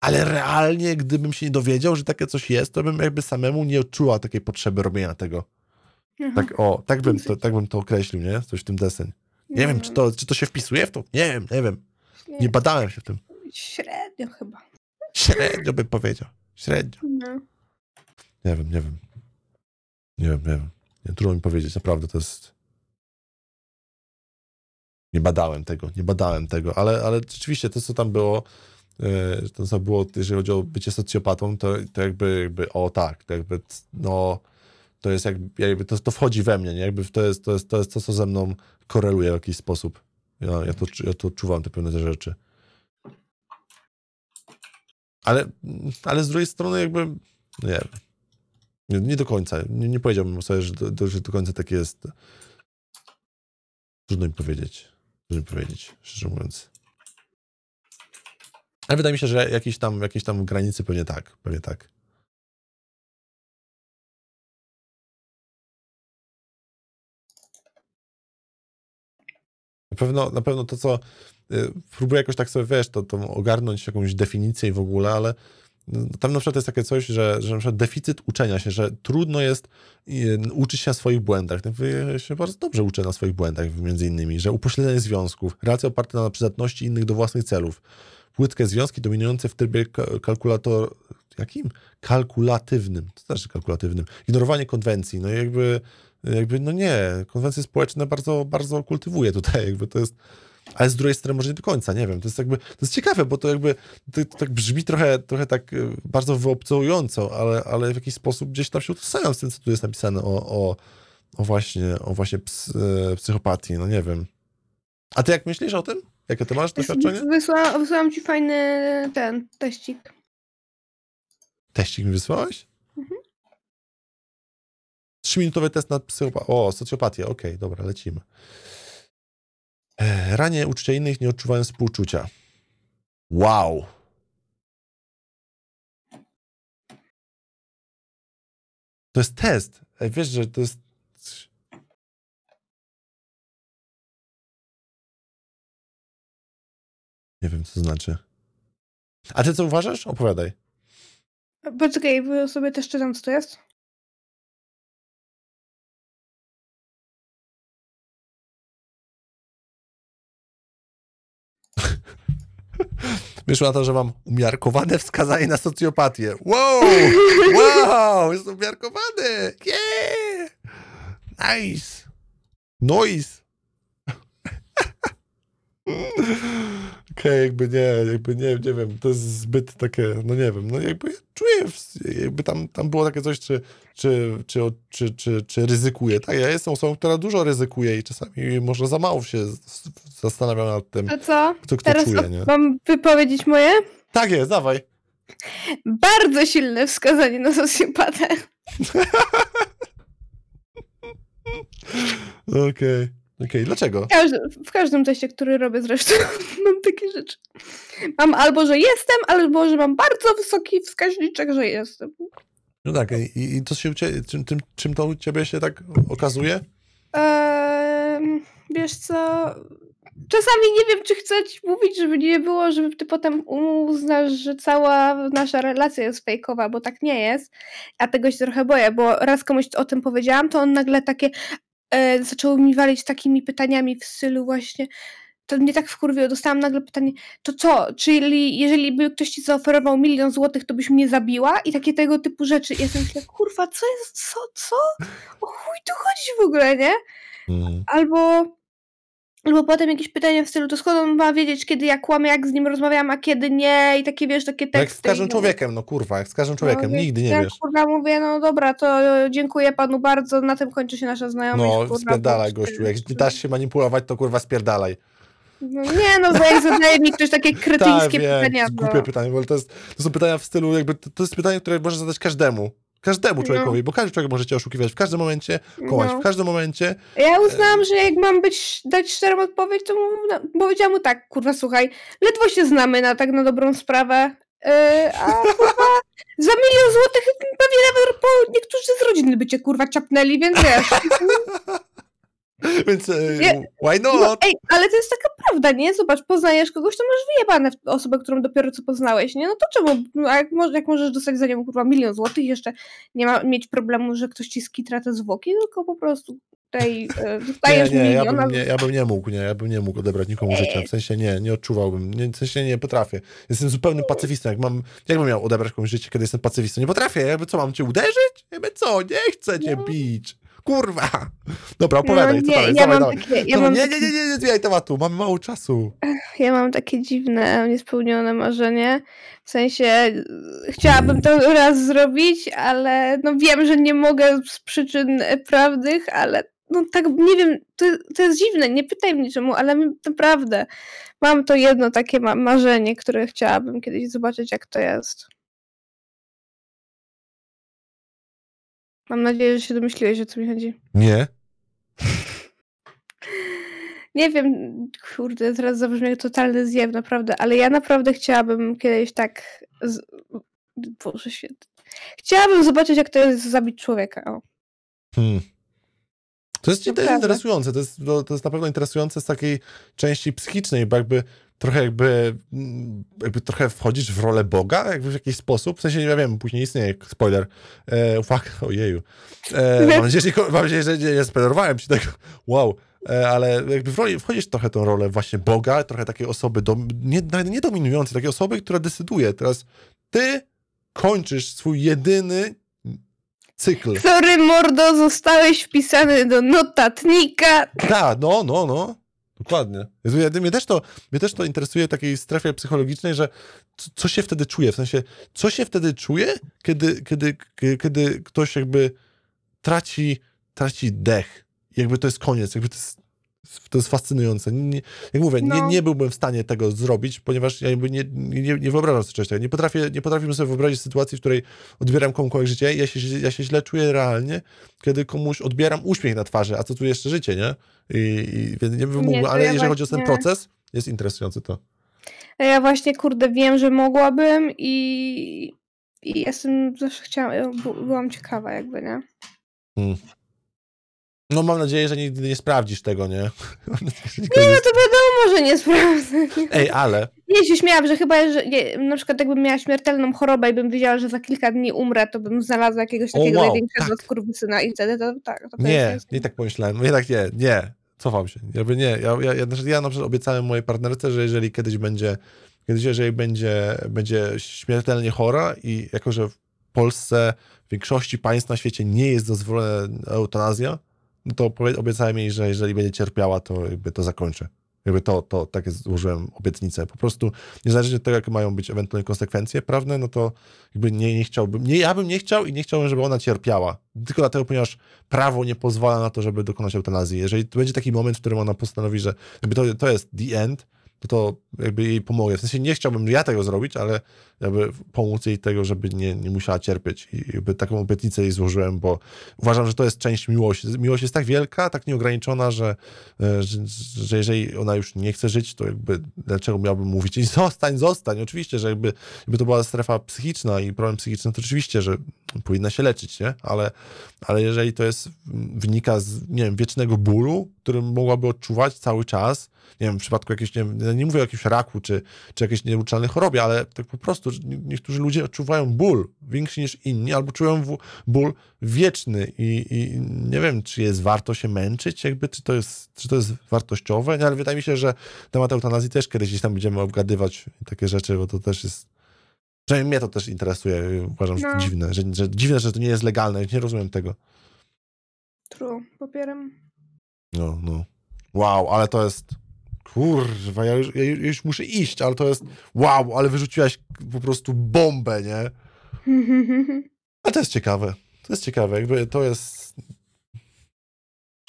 ale realnie, gdybym się nie dowiedział, że takie coś jest, to bym jakby samemu nie odczuła takiej potrzeby robienia tego. Aha. Tak, o, tak bym to, tak bym to określił, nie? Coś w tym deseń. Nie wiem, czy to, czy to się wpisuje w to? Nie wiem, nie wiem. Nie badałem się w tym. Średnio chyba. Średnio bym powiedział. Średnio. No. Nie wiem, nie wiem. Nie wiem, nie wiem. Nie, trudno mi powiedzieć, naprawdę to jest. Nie badałem tego, nie badałem tego, ale, ale rzeczywiście to, co tam było, e, to, co było, jeżeli chodzi o bycie socjopatą, to, to jakby, jakby, o tak, to jakby, no, to jest jakby, jakby to, to wchodzi we mnie, nie? Jakby to jest, to jest to, jest to co ze mną koreluje w jakiś sposób. Ja, ja, to, ja to czuwam, te pewne rzeczy. Ale, ale z drugiej strony jakby, nie wiem. Nie, nie do końca. Nie, nie powiedziałbym sobie, że do, do, że do końca tak jest. Trudno mi powiedzieć. Trudno mi powiedzieć, szczerze mówiąc. Ale wydaje mi się, że jakieś tam, jakieś tam granice pewnie tak. Pewnie tak. Na pewno, na pewno to, co y, próbuję jakoś tak sobie, wiesz, to, to ogarnąć jakąś definicję w ogóle, ale tam na przykład jest takie coś, że, że na przykład deficyt uczenia się, że trudno jest y, uczyć się na swoich błędach. Ja się bardzo dobrze uczę na swoich błędach, między innymi, że upośledzenie związków, relacje oparte na przydatności innych do własnych celów, płytkie związki dominujące w trybie ka- kalkulator... Jakim? Kalkulatywnym. To też kalkulatywnym. Ignorowanie konwencji. No i jakby, jakby, no nie, konwencje społeczne bardzo, bardzo kultywuje tutaj, jakby to jest... Ale z drugiej strony może nie do końca, nie wiem, to jest jakby, to jest ciekawe, bo to jakby, to, to tak brzmi trochę, trochę tak y, bardzo wyobcołująco, ale, ale w jakiś sposób gdzieś tam się utożsamiam z tym, co tu jest napisane o, o, o właśnie, o właśnie ps, e, psychopatii, no nie wiem. A ty jak myślisz o tym? Jakie ty masz doświadczenie? Wysła, wysłałam ci fajny ten teścik. Teścik mi wysłałeś? Trzyminutowy test na psychopatię. O, socjopatię, okej, dobra, lecimy. E, Ranie uczucia innych nie odczuwałem współczucia. Wow. To jest test. Wiesz, że to jest... Nie wiem, co znaczy. A ty co uważasz? Opowiadaj. Poczekaj, bo sobie też czytam, co to jest. Wyszło na to, że mam umiarkowane wskazanie na socjopatię. Wow! Wow! Jest umiarkowany! Yeah! Nice! Noise! Okej, jakby nie, jakby nie, nie wiem, to jest zbyt takie, no nie wiem, no jakby czuję, jakby tam, tam było takie coś, czy, czy, czy, czy, czy, czy ryzykuję. Tak, ja jestem osobą, która dużo ryzykuje i czasami może za mało się zastanawiam nad tym, To co? kto, kto Teraz czuje, nie? mam wypowiedzieć moje? Tak jest, dawaj. Bardzo silne wskazanie na socjopatę. Okej. Okej, dlaczego? W każdym, teście, który robię zresztą, mam takie rzeczy. Mam albo, że jestem, albo, że mam bardzo wysoki wskaźniczek, że jestem. No tak, i, i to się czym, tym, czym to u ciebie się tak okazuje? Eee, wiesz co, czasami nie wiem, czy chcę ci mówić, żeby nie było, żeby ty potem uznasz, że cała nasza relacja jest fejkowa, bo tak nie jest. Ja tego się trochę boję, bo raz komuś o tym powiedziałam, to on nagle takie e, zaczął mi walić takimi pytaniami w stylu właśnie to mnie tak wkurwiło, dostałam nagle pytanie, to co, czyli jeżeli by ktoś ci zaoferował milion złotych, to byś mnie zabiła? I takie tego typu rzeczy. I ja sobie myślę, kurwa, co jest, co, co? O chuj tu chodzi w ogóle, nie? Mhm. Albo Albo potem jakieś pytania w stylu, to skąd on ma wiedzieć, kiedy ja kłamię, jak z nim rozmawiam, a kiedy nie i takie, wiesz, takie No jak teksty. z każdym no. człowiekiem, no kurwa, jak z każdym człowiekiem, No, nigdy nie ja, wiesz. kurwa mówię, no dobra, to dziękuję panu bardzo, na tym kończy się nasza znajomość. No, kurwa, spierdalaj gościu, jak dasz się manipulować, to kurwa spierdalaj. No nie, no bo jak zadaje mi ktoś takie Tak, kretyńskie wiem, pytania, to jest to... głupie pytanie, bo to, jest, to są pytania w stylu, jakby, to, to jest pytanie, które możesz zadać każdemu. Każdemu No. człowiekowi, bo każdy człowiek może cię oszukiwać w każdym momencie, kłamać No. w każdym momencie. Ja uznałam, że jak mam być, dać szczerą odpowiedź, to mu, no, powiedziałam mu tak, kurwa, słuchaj, ledwo się znamy na tak na dobrą sprawę, yy, a kurwa, za milion złotych pewnie nawet po niektórzy z rodziny by cię kurwa ciapnęli, więc wiesz. Więc e, Nie. why No, not? ej, ale to jest taka prawda, nie? Zobacz, poznajesz kogoś, to masz wyjebane osobę, którą dopiero co poznałeś, nie? No to czemu? No, a jak, jak możesz dostać za nią kurwa milion złotych jeszcze nie ma mieć problemu, że ktoś ci skitra te zwłoki, tylko po prostu tutaj e, Nie, dostajesz nie, ja milion, a- bym nie, ja bym nie mógł, nie, ja bym nie mógł odebrać nikomu życia, w sensie nie, nie odczuwałbym, nie, w sensie nie potrafię. Jestem zupełnym pacyfistą, jak mam, jakbym miał odebrać komuś życie, kiedy jestem pacyfistą? Nie potrafię, jakby co, mam cię uderzyć? Jakby co, nie chcę cię No. bić. Kurwa. Dobra, opowiadaj, co nie, dalej, ja dawaj, dawaj. takie, ja Co, mam nie, nie, nie, nie, nie zmieniaj tematu, mamy mało czasu. ja mam takie dziwne, niespełnione marzenie. W sensie e, chciałabym to raz zrobić, ale no wiem, że nie mogę z przyczyn e, prawnych, ale no tak nie wiem, to, to jest dziwne, nie pytaj mnie czemu, ale naprawdę mam to jedno takie ma marzenie, które chciałabym kiedyś zobaczyć, jak to jest. Mam nadzieję, że się domyśliłeś, o co mi chodzi. Nie? Nie wiem, kurde, teraz zabrzmi jak totalny zjew, naprawdę, ale ja naprawdę chciałabym kiedyś tak. Z... Boże święty. Chciałabym zobaczyć, jak to jest zabić człowieka. O. Hmm. To jest, to jest interesujące, to jest, to, to jest na pewno interesujące z takiej części psychicznej, bo jakby trochę jakby, mm, jakby trochę wchodzisz w rolę Boga jakby w jakiś sposób, w sensie, ja wiem, później istnieje, spoiler, e, fuck, ojeju, e, mam, nadzieję, że, mam nadzieję, że nie, nie spoilerowałem ci tego, wow, e, ale jakby w roli, wchodzisz trochę tą rolę właśnie Boga, trochę takiej osoby, dom, nie, nawet nie dominującej, takiej osoby, która decyduje, teraz ty kończysz swój jedyny cykl. Sorry, mordo, zostałeś wpisany do notatnika. Tak, no, no, no. Dokładnie. Jezu, ja, mnie, też to, mnie też to interesuje w takiej strefie psychologicznej, że co, co się wtedy czuje? W sensie, co się wtedy czuje, kiedy, kiedy, kiedy ktoś jakby traci, traci dech. Jakby to jest koniec, jakby to jest, to jest fascynujące. Nie, jak mówię, nie, No. nie byłbym w stanie tego zrobić, ponieważ ja nie, nie, nie wyobrażam sobie czegoś takiego. Nie potrafię, nie potrafię sobie wyobrazić sytuacji, w której odbieram komukolwiek życie. Ja się, ja się źle czuję realnie, kiedy komuś odbieram uśmiech na twarzy, a co tu jeszcze życie, nie? I, i więc nie bym Nie, mógł, to ale ja jeżeli chodzi o ten proces, jest interesujący to. Ja właśnie, kurde, wiem, że mogłabym i, i jestem, zawsze chciałam, byłam ciekawa jakby, nie? No mam nadzieję, że nigdy nie sprawdzisz tego, nie? Nie, nie no to wiadomo, że nie sprawdzę. Ej, ale Nie, się śmiałam, że chyba, że nie, na przykład jakbym miała śmiertelną chorobę i bym wiedziała, że za kilka dni umrę, to bym znalazła jakiegoś O, takiego wow, największego tak. skurwysyna i wtedy to tak. To nie, nie tak pomyślałem. Jednak nie, nie. Cofam się. Jakby nie. Ja, ja, ja, znaczy ja na przykład obiecałem mojej partnerce, że jeżeli kiedyś będzie, kiedyś jeżeli będzie, będzie śmiertelnie chora i jako, że w Polsce w większości państw na świecie nie jest dozwolona eutanazja, no to obiecałem jej, że jeżeli będzie cierpiała, to jakby to zakończę. Jakby to, to takie złożyłem obietnicę. Po prostu niezależnie od tego, jakie mają być ewentualnie konsekwencje prawne, no to jakby nie, nie chciałbym, nie, ja bym nie chciał i nie chciałbym, żeby ona cierpiała. Tylko dlatego, ponieważ prawo nie pozwala na to, żeby dokonać eutanazji. Jeżeli będzie taki moment, w którym ona postanowi, że jakby to, to jest the end, to jakby jej pomogę. W sensie nie chciałbym ja tego zrobić, ale jakby pomóc jej tego, żeby nie, nie musiała cierpieć. I jakby taką obietnicę jej złożyłem, bo uważam, że to jest część miłości. Miłość jest tak wielka, tak nieograniczona, że, że, że jeżeli ona już nie chce żyć, to jakby dlaczego miałbym mówić jej zostań, zostań. Oczywiście, że jakby, jakby to była strefa psychiczna i problem psychiczny, to oczywiście, że powinna się leczyć, nie? Ale, ale jeżeli to jest, wynika z, nie wiem, wiecznego bólu, który mogłaby odczuwać cały czas, nie wiem, w przypadku jakiegoś, nie, wiem, nie mówię o jakimś raku, czy, czy jakiejś nieuleczalnej chorobie, ale tak po prostu, niektórzy ludzie odczuwają ból większy niż inni, albo czują w, ból wieczny i, i nie wiem, czy jest warto się męczyć, jakby, czy to jest, czy to jest wartościowe, nie, ale wydaje mi się, że temat eutanazji też kiedyś tam będziemy obgadywać takie rzeczy, bo to też jest, przynajmniej mnie to też interesuje, uważam, że to No. dziwne, że, że dziwne, że to nie jest legalne, nie rozumiem tego. True, popieram. No, no. wow, ale to jest, kurwa, ja już, ja już muszę iść, ale to jest, wow, ale wyrzuciłaś po prostu bombę, nie? A to jest ciekawe, to jest ciekawe, jakby to jest,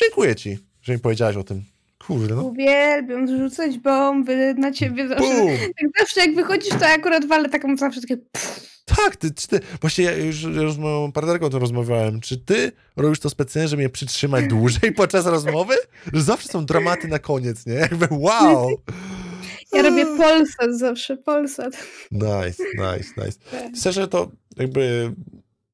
dziękuję ci, że mi powiedziałaś o tym. Kurde, no. Uwielbiam zrzucać bomby na ciebie zawsze. Bum! Tak zawsze jak wychodzisz, to akurat walę taką zawsze takie pff. Tak, ty, czy ty, właśnie ja już, już z moją partnerką o tym rozmawiałem. Czy ty robisz to specjalnie, żeby mnie przytrzymać dłużej podczas rozmowy? Że zawsze są dramaty na koniec, nie? Jakby wow! Ja robię Polsat zawsze, Polsat. Nice, nice, nice. Tak. Szczerze to jakby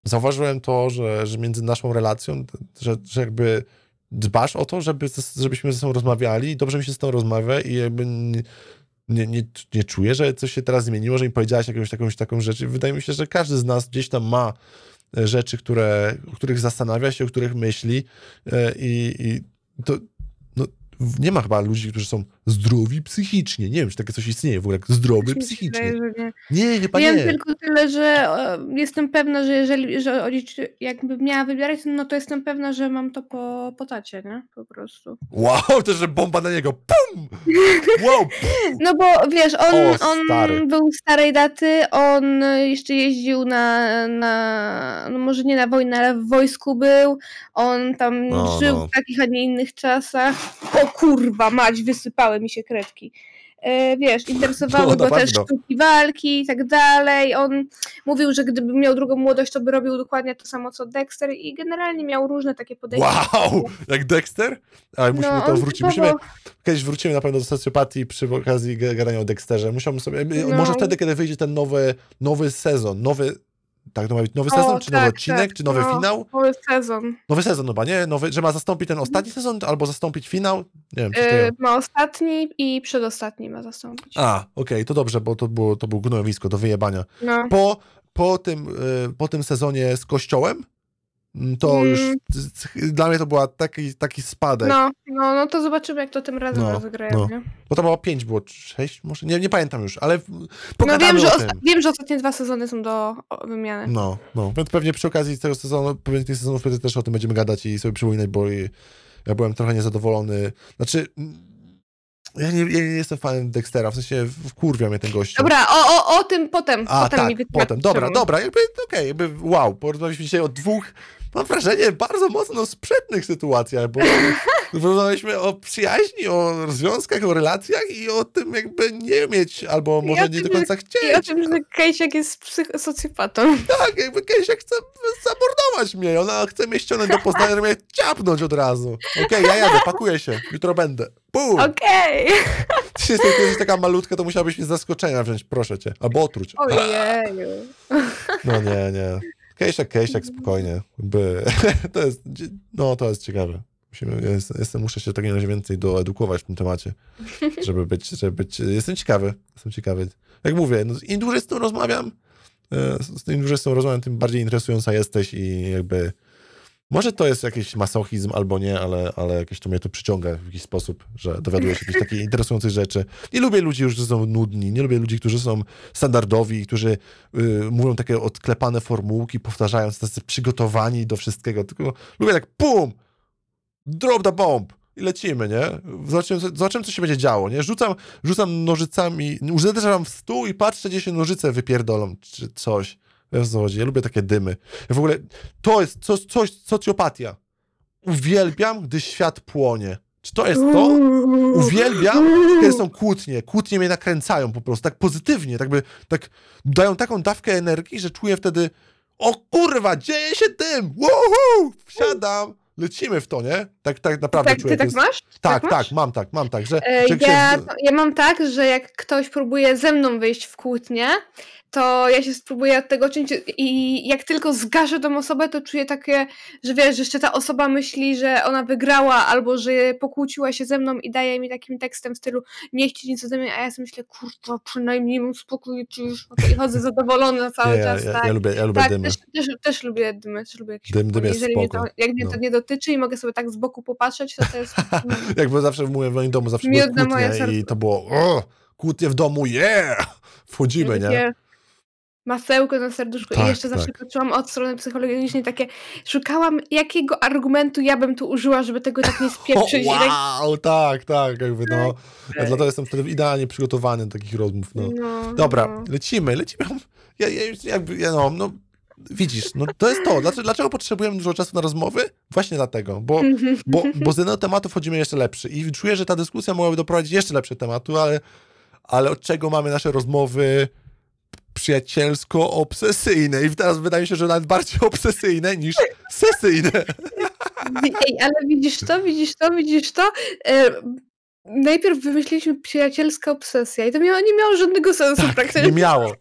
zauważyłem to, że, że między naszą relacją, że, że jakby dbasz o to, żeby, żebyśmy ze sobą rozmawiali i dobrze mi się z tą rozmawia i jakby nie, nie, nie, nie czuję, że coś się teraz zmieniło, że mi powiedziałaś jakąś jakąś taką rzecz. Wydaje mi się, że każdy z nas gdzieś tam ma e, rzeczy, które, o których zastanawia się, o których myśli e, i, i to no, nie ma chyba ludzi, którzy są zdrowi psychicznie. Nie wiem, czy takie coś istnieje w ogóle, jak zdrowy psychicznie. wydaje, nie. Nie, chyba Wiem nie. tylko tyle, że e, jestem pewna, że jeżeli że jakby miała wybierać, no to jestem pewna, że mam to po, po tacie, nie? Po prostu. Wow, to że bomba na niego. Pum! Wow! No bo wiesz, on, O, on był starej daty, on jeszcze jeździł na, na, no może nie na wojnę, ale w wojsku był, on tam No, żył no. w takich, a nie innych czasach. O kurwa, mać, wysypały mi się kredki. E, wiesz, interesowały No, go też sztuki walki i tak dalej. On mówił, że gdyby miał drugą młodość, to by robił dokładnie to samo co Dexter i generalnie miał różne takie podejścia. Wow! Jak Dexter? Ale musimy No, to on wrócić. typowo- Musimy, kiedyś wrócimy na pewno do socjopatii przy okazji gadania o Dexterze. Musiałbym sobie, No. może wtedy, kiedy wyjdzie ten nowy, nowy sezon, nowy, tak to ma być nowy O, sezon, czy nowy tak, odcinek, tak, czy nowy no. finał? Cały sezon. Nowy sezon chyba, nie? Nowy, że ma zastąpić ten ostatni sezon, albo zastąpić finał? Nie wiem, czy E, ma ostatni i przedostatni ma zastąpić. A, okej, to dobrze, bo to było, to było gnojowisko do wyjebania. No. Po, po, tym, y, po tym sezonie z Kościołem, to Mm. już dla mnie to była taki, taki spadek. No, no, no to zobaczymy, jak to tym razem No, rozegrają, no. nie? Bo to było pięć, było sześć, może nie, nie pamiętam już, ale No wiem że, o tym. wiem, że ostatnie dwa sezony są do wymiany. No, no, więc pewnie przy okazji tego sezonu, pewnie tych sezonów pewnie też o tym będziemy gadać i sobie przypominać, bo ja byłem trochę niezadowolony. Znaczy, mm, ja nie, ja nie jestem fanem Dextera, w sensie wkurwia mnie ten gościu. Dobra, o, o, o tym potem. A, potem tak, mi potem. Dobra, czemu. dobra, jakby, okej, jakby, wow, porozmawialiśmy dzisiaj o dwóch, mam wrażenie, bardzo mocno sprzecznych sytuacjach, bo rozmawialiśmy o przyjaźni, o związkach, o relacjach i o tym jakby nie mieć, albo może o nie tym, do końca I o chcieć. tym, że Kejsiak jest psych- socjopatą. Tak, jakby Kesia chce zamordować mnie, ona chce mnie ściągnąć do Poznania, żeby mnie ciapnąć od razu. Okej, ja jadę, pakuję się, jutro będę. Bum! Okej. Jesteś, ty jesteś taka malutka, to musiałabyś mnie z zaskoczenia wziąć, proszę cię, albo otruć. Ojeju. No nie, nie. Kejsiak, Kejsiak, spokojnie. By, to jest, no to jest ciekawe. Musimy, jest, jestem, muszę się tak razie więcej doedukować w tym temacie, żeby być, żeby być, jestem ciekawy, jestem ciekawy. Jak mówię, no, im dłużej z tym rozmawiam, e, z im dłużej z tym rozmawiam, tym bardziej interesująca jesteś i jakby, może to jest jakiś masochizm albo nie, ale, ale jakieś to mnie to przyciąga w jakiś sposób, że dowiaduję się jakichś takich interesujących rzeczy. Nie lubię ludzi, którzy są nudni, nie lubię ludzi, którzy są standardowi, którzy y, mówią takie odklepane formułki, powtarzając, tacy przygotowani do wszystkiego, tylko lubię tak pum, drop the bomb i lecimy, nie? Zobaczymy, zobaczymy co się będzie działo, nie? Rzucam, rzucam nożycami, uderzam w stół i patrzę, gdzie się nożyce wypierdolą, czy coś. Wiesz o co chodzi? Ja lubię takie dymy. Ja w ogóle, to jest coś, coś socjopatia. Uwielbiam, gdy świat płonie. Czy to jest to? Uwielbiam, kiedy są kłótnie. Kłótnie mnie nakręcają po prostu, tak pozytywnie, tak, by, tak dają taką dawkę energii, że czuję wtedy o kurwa, dzieje się dym, woohoo, wsiadam, lecimy w to, nie? Tak, tak naprawdę Tak, czuję. ty tak jest- masz? Tak, masz? tak, mam tak, mam tak, że, E, że Ja, się... ja mam tak, że jak ktoś próbuje ze mną wyjść w kłótnię, to ja się spróbuję od tego czynić i jak tylko zgaszę tą osobę, to czuję takie, że wiesz, że jeszcze ta osoba myśli, że ona wygrała albo że pokłóciła się ze mną i daje mi takim tekstem w stylu nie chccie nic ode mnie, a ja sobie myślę, kurwa, przynajmniej mam spokój, to i chodzę zadowolona cały Nie, czas, ja, tak. ja lubię, ja lubię tak, dymy. też, też, też lubię dymy, też lubię jakieś Dym- dym jest Jeżeli mnie to, jak mnie No. to nie dotyczy i mogę sobie tak z boku popatrzeć, to to jest Jakby zawsze mówię w moim domu, zawsze były kłótnie i to było o, kłótnie w domu, yeah! Wchodzimy, nie? Masełko na serduszku Tak, i jeszcze zawsze tak. patrzyłam od strony psychologicznej takie, szukałam jakiego argumentu ja bym tu użyła, żeby tego tak nie spieprzyć tak wow, tak, tak, jakby no. Ja tak. dlatego jestem wtedy idealnie przygotowany do takich rozmów, no. no, Dobra, no. lecimy, lecimy. Ja, ja już jakby, ja no, no, widzisz, no to jest to. Dlaczego, dlaczego potrzebujemy dużo czasu na rozmowy? Właśnie dlatego, bo, bo, bo z jednego tematu wchodzimy jeszcze lepszy i czuję, że ta dyskusja mogłaby doprowadzić jeszcze lepsze tematu, ale, ale od czego mamy nasze rozmowy przyjacielsko-obsesyjne i teraz wydaje mi się, że nawet bardziej obsesyjne niż sesyjne. Ej, ale widzisz to, widzisz to, widzisz to? E, najpierw wymyśliliśmy przyjacielska obsesja i to miało, nie miało żadnego sensu Tak, praktycznie. nie miało.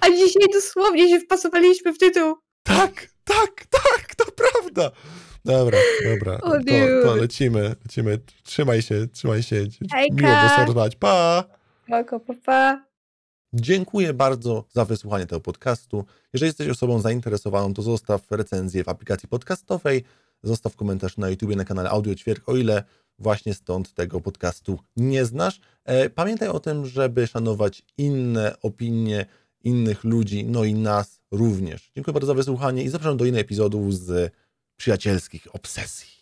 A dzisiaj dosłownie się wpasowaliśmy w tytuł. Tak, tak, tak, to prawda. Dobra, dobra, to, to lecimy, lecimy. Trzymaj się, trzymaj się. Hejka. Miło było rozmawiać. Pa! Spoko, pa, pa. Dziękuję bardzo za wysłuchanie tego podcastu. Jeżeli jesteś osobą zainteresowaną, to zostaw recenzję w aplikacji podcastowej, zostaw komentarz na YouTube, na kanale Audio Ćwierk, o ile właśnie stąd tego podcastu nie znasz. E, Pamiętaj o tym, żeby szanować inne opinie innych ludzi, no i nas również. Dziękuję bardzo za wysłuchanie i zapraszam do innych epizodów z przyjacielskich obsesji.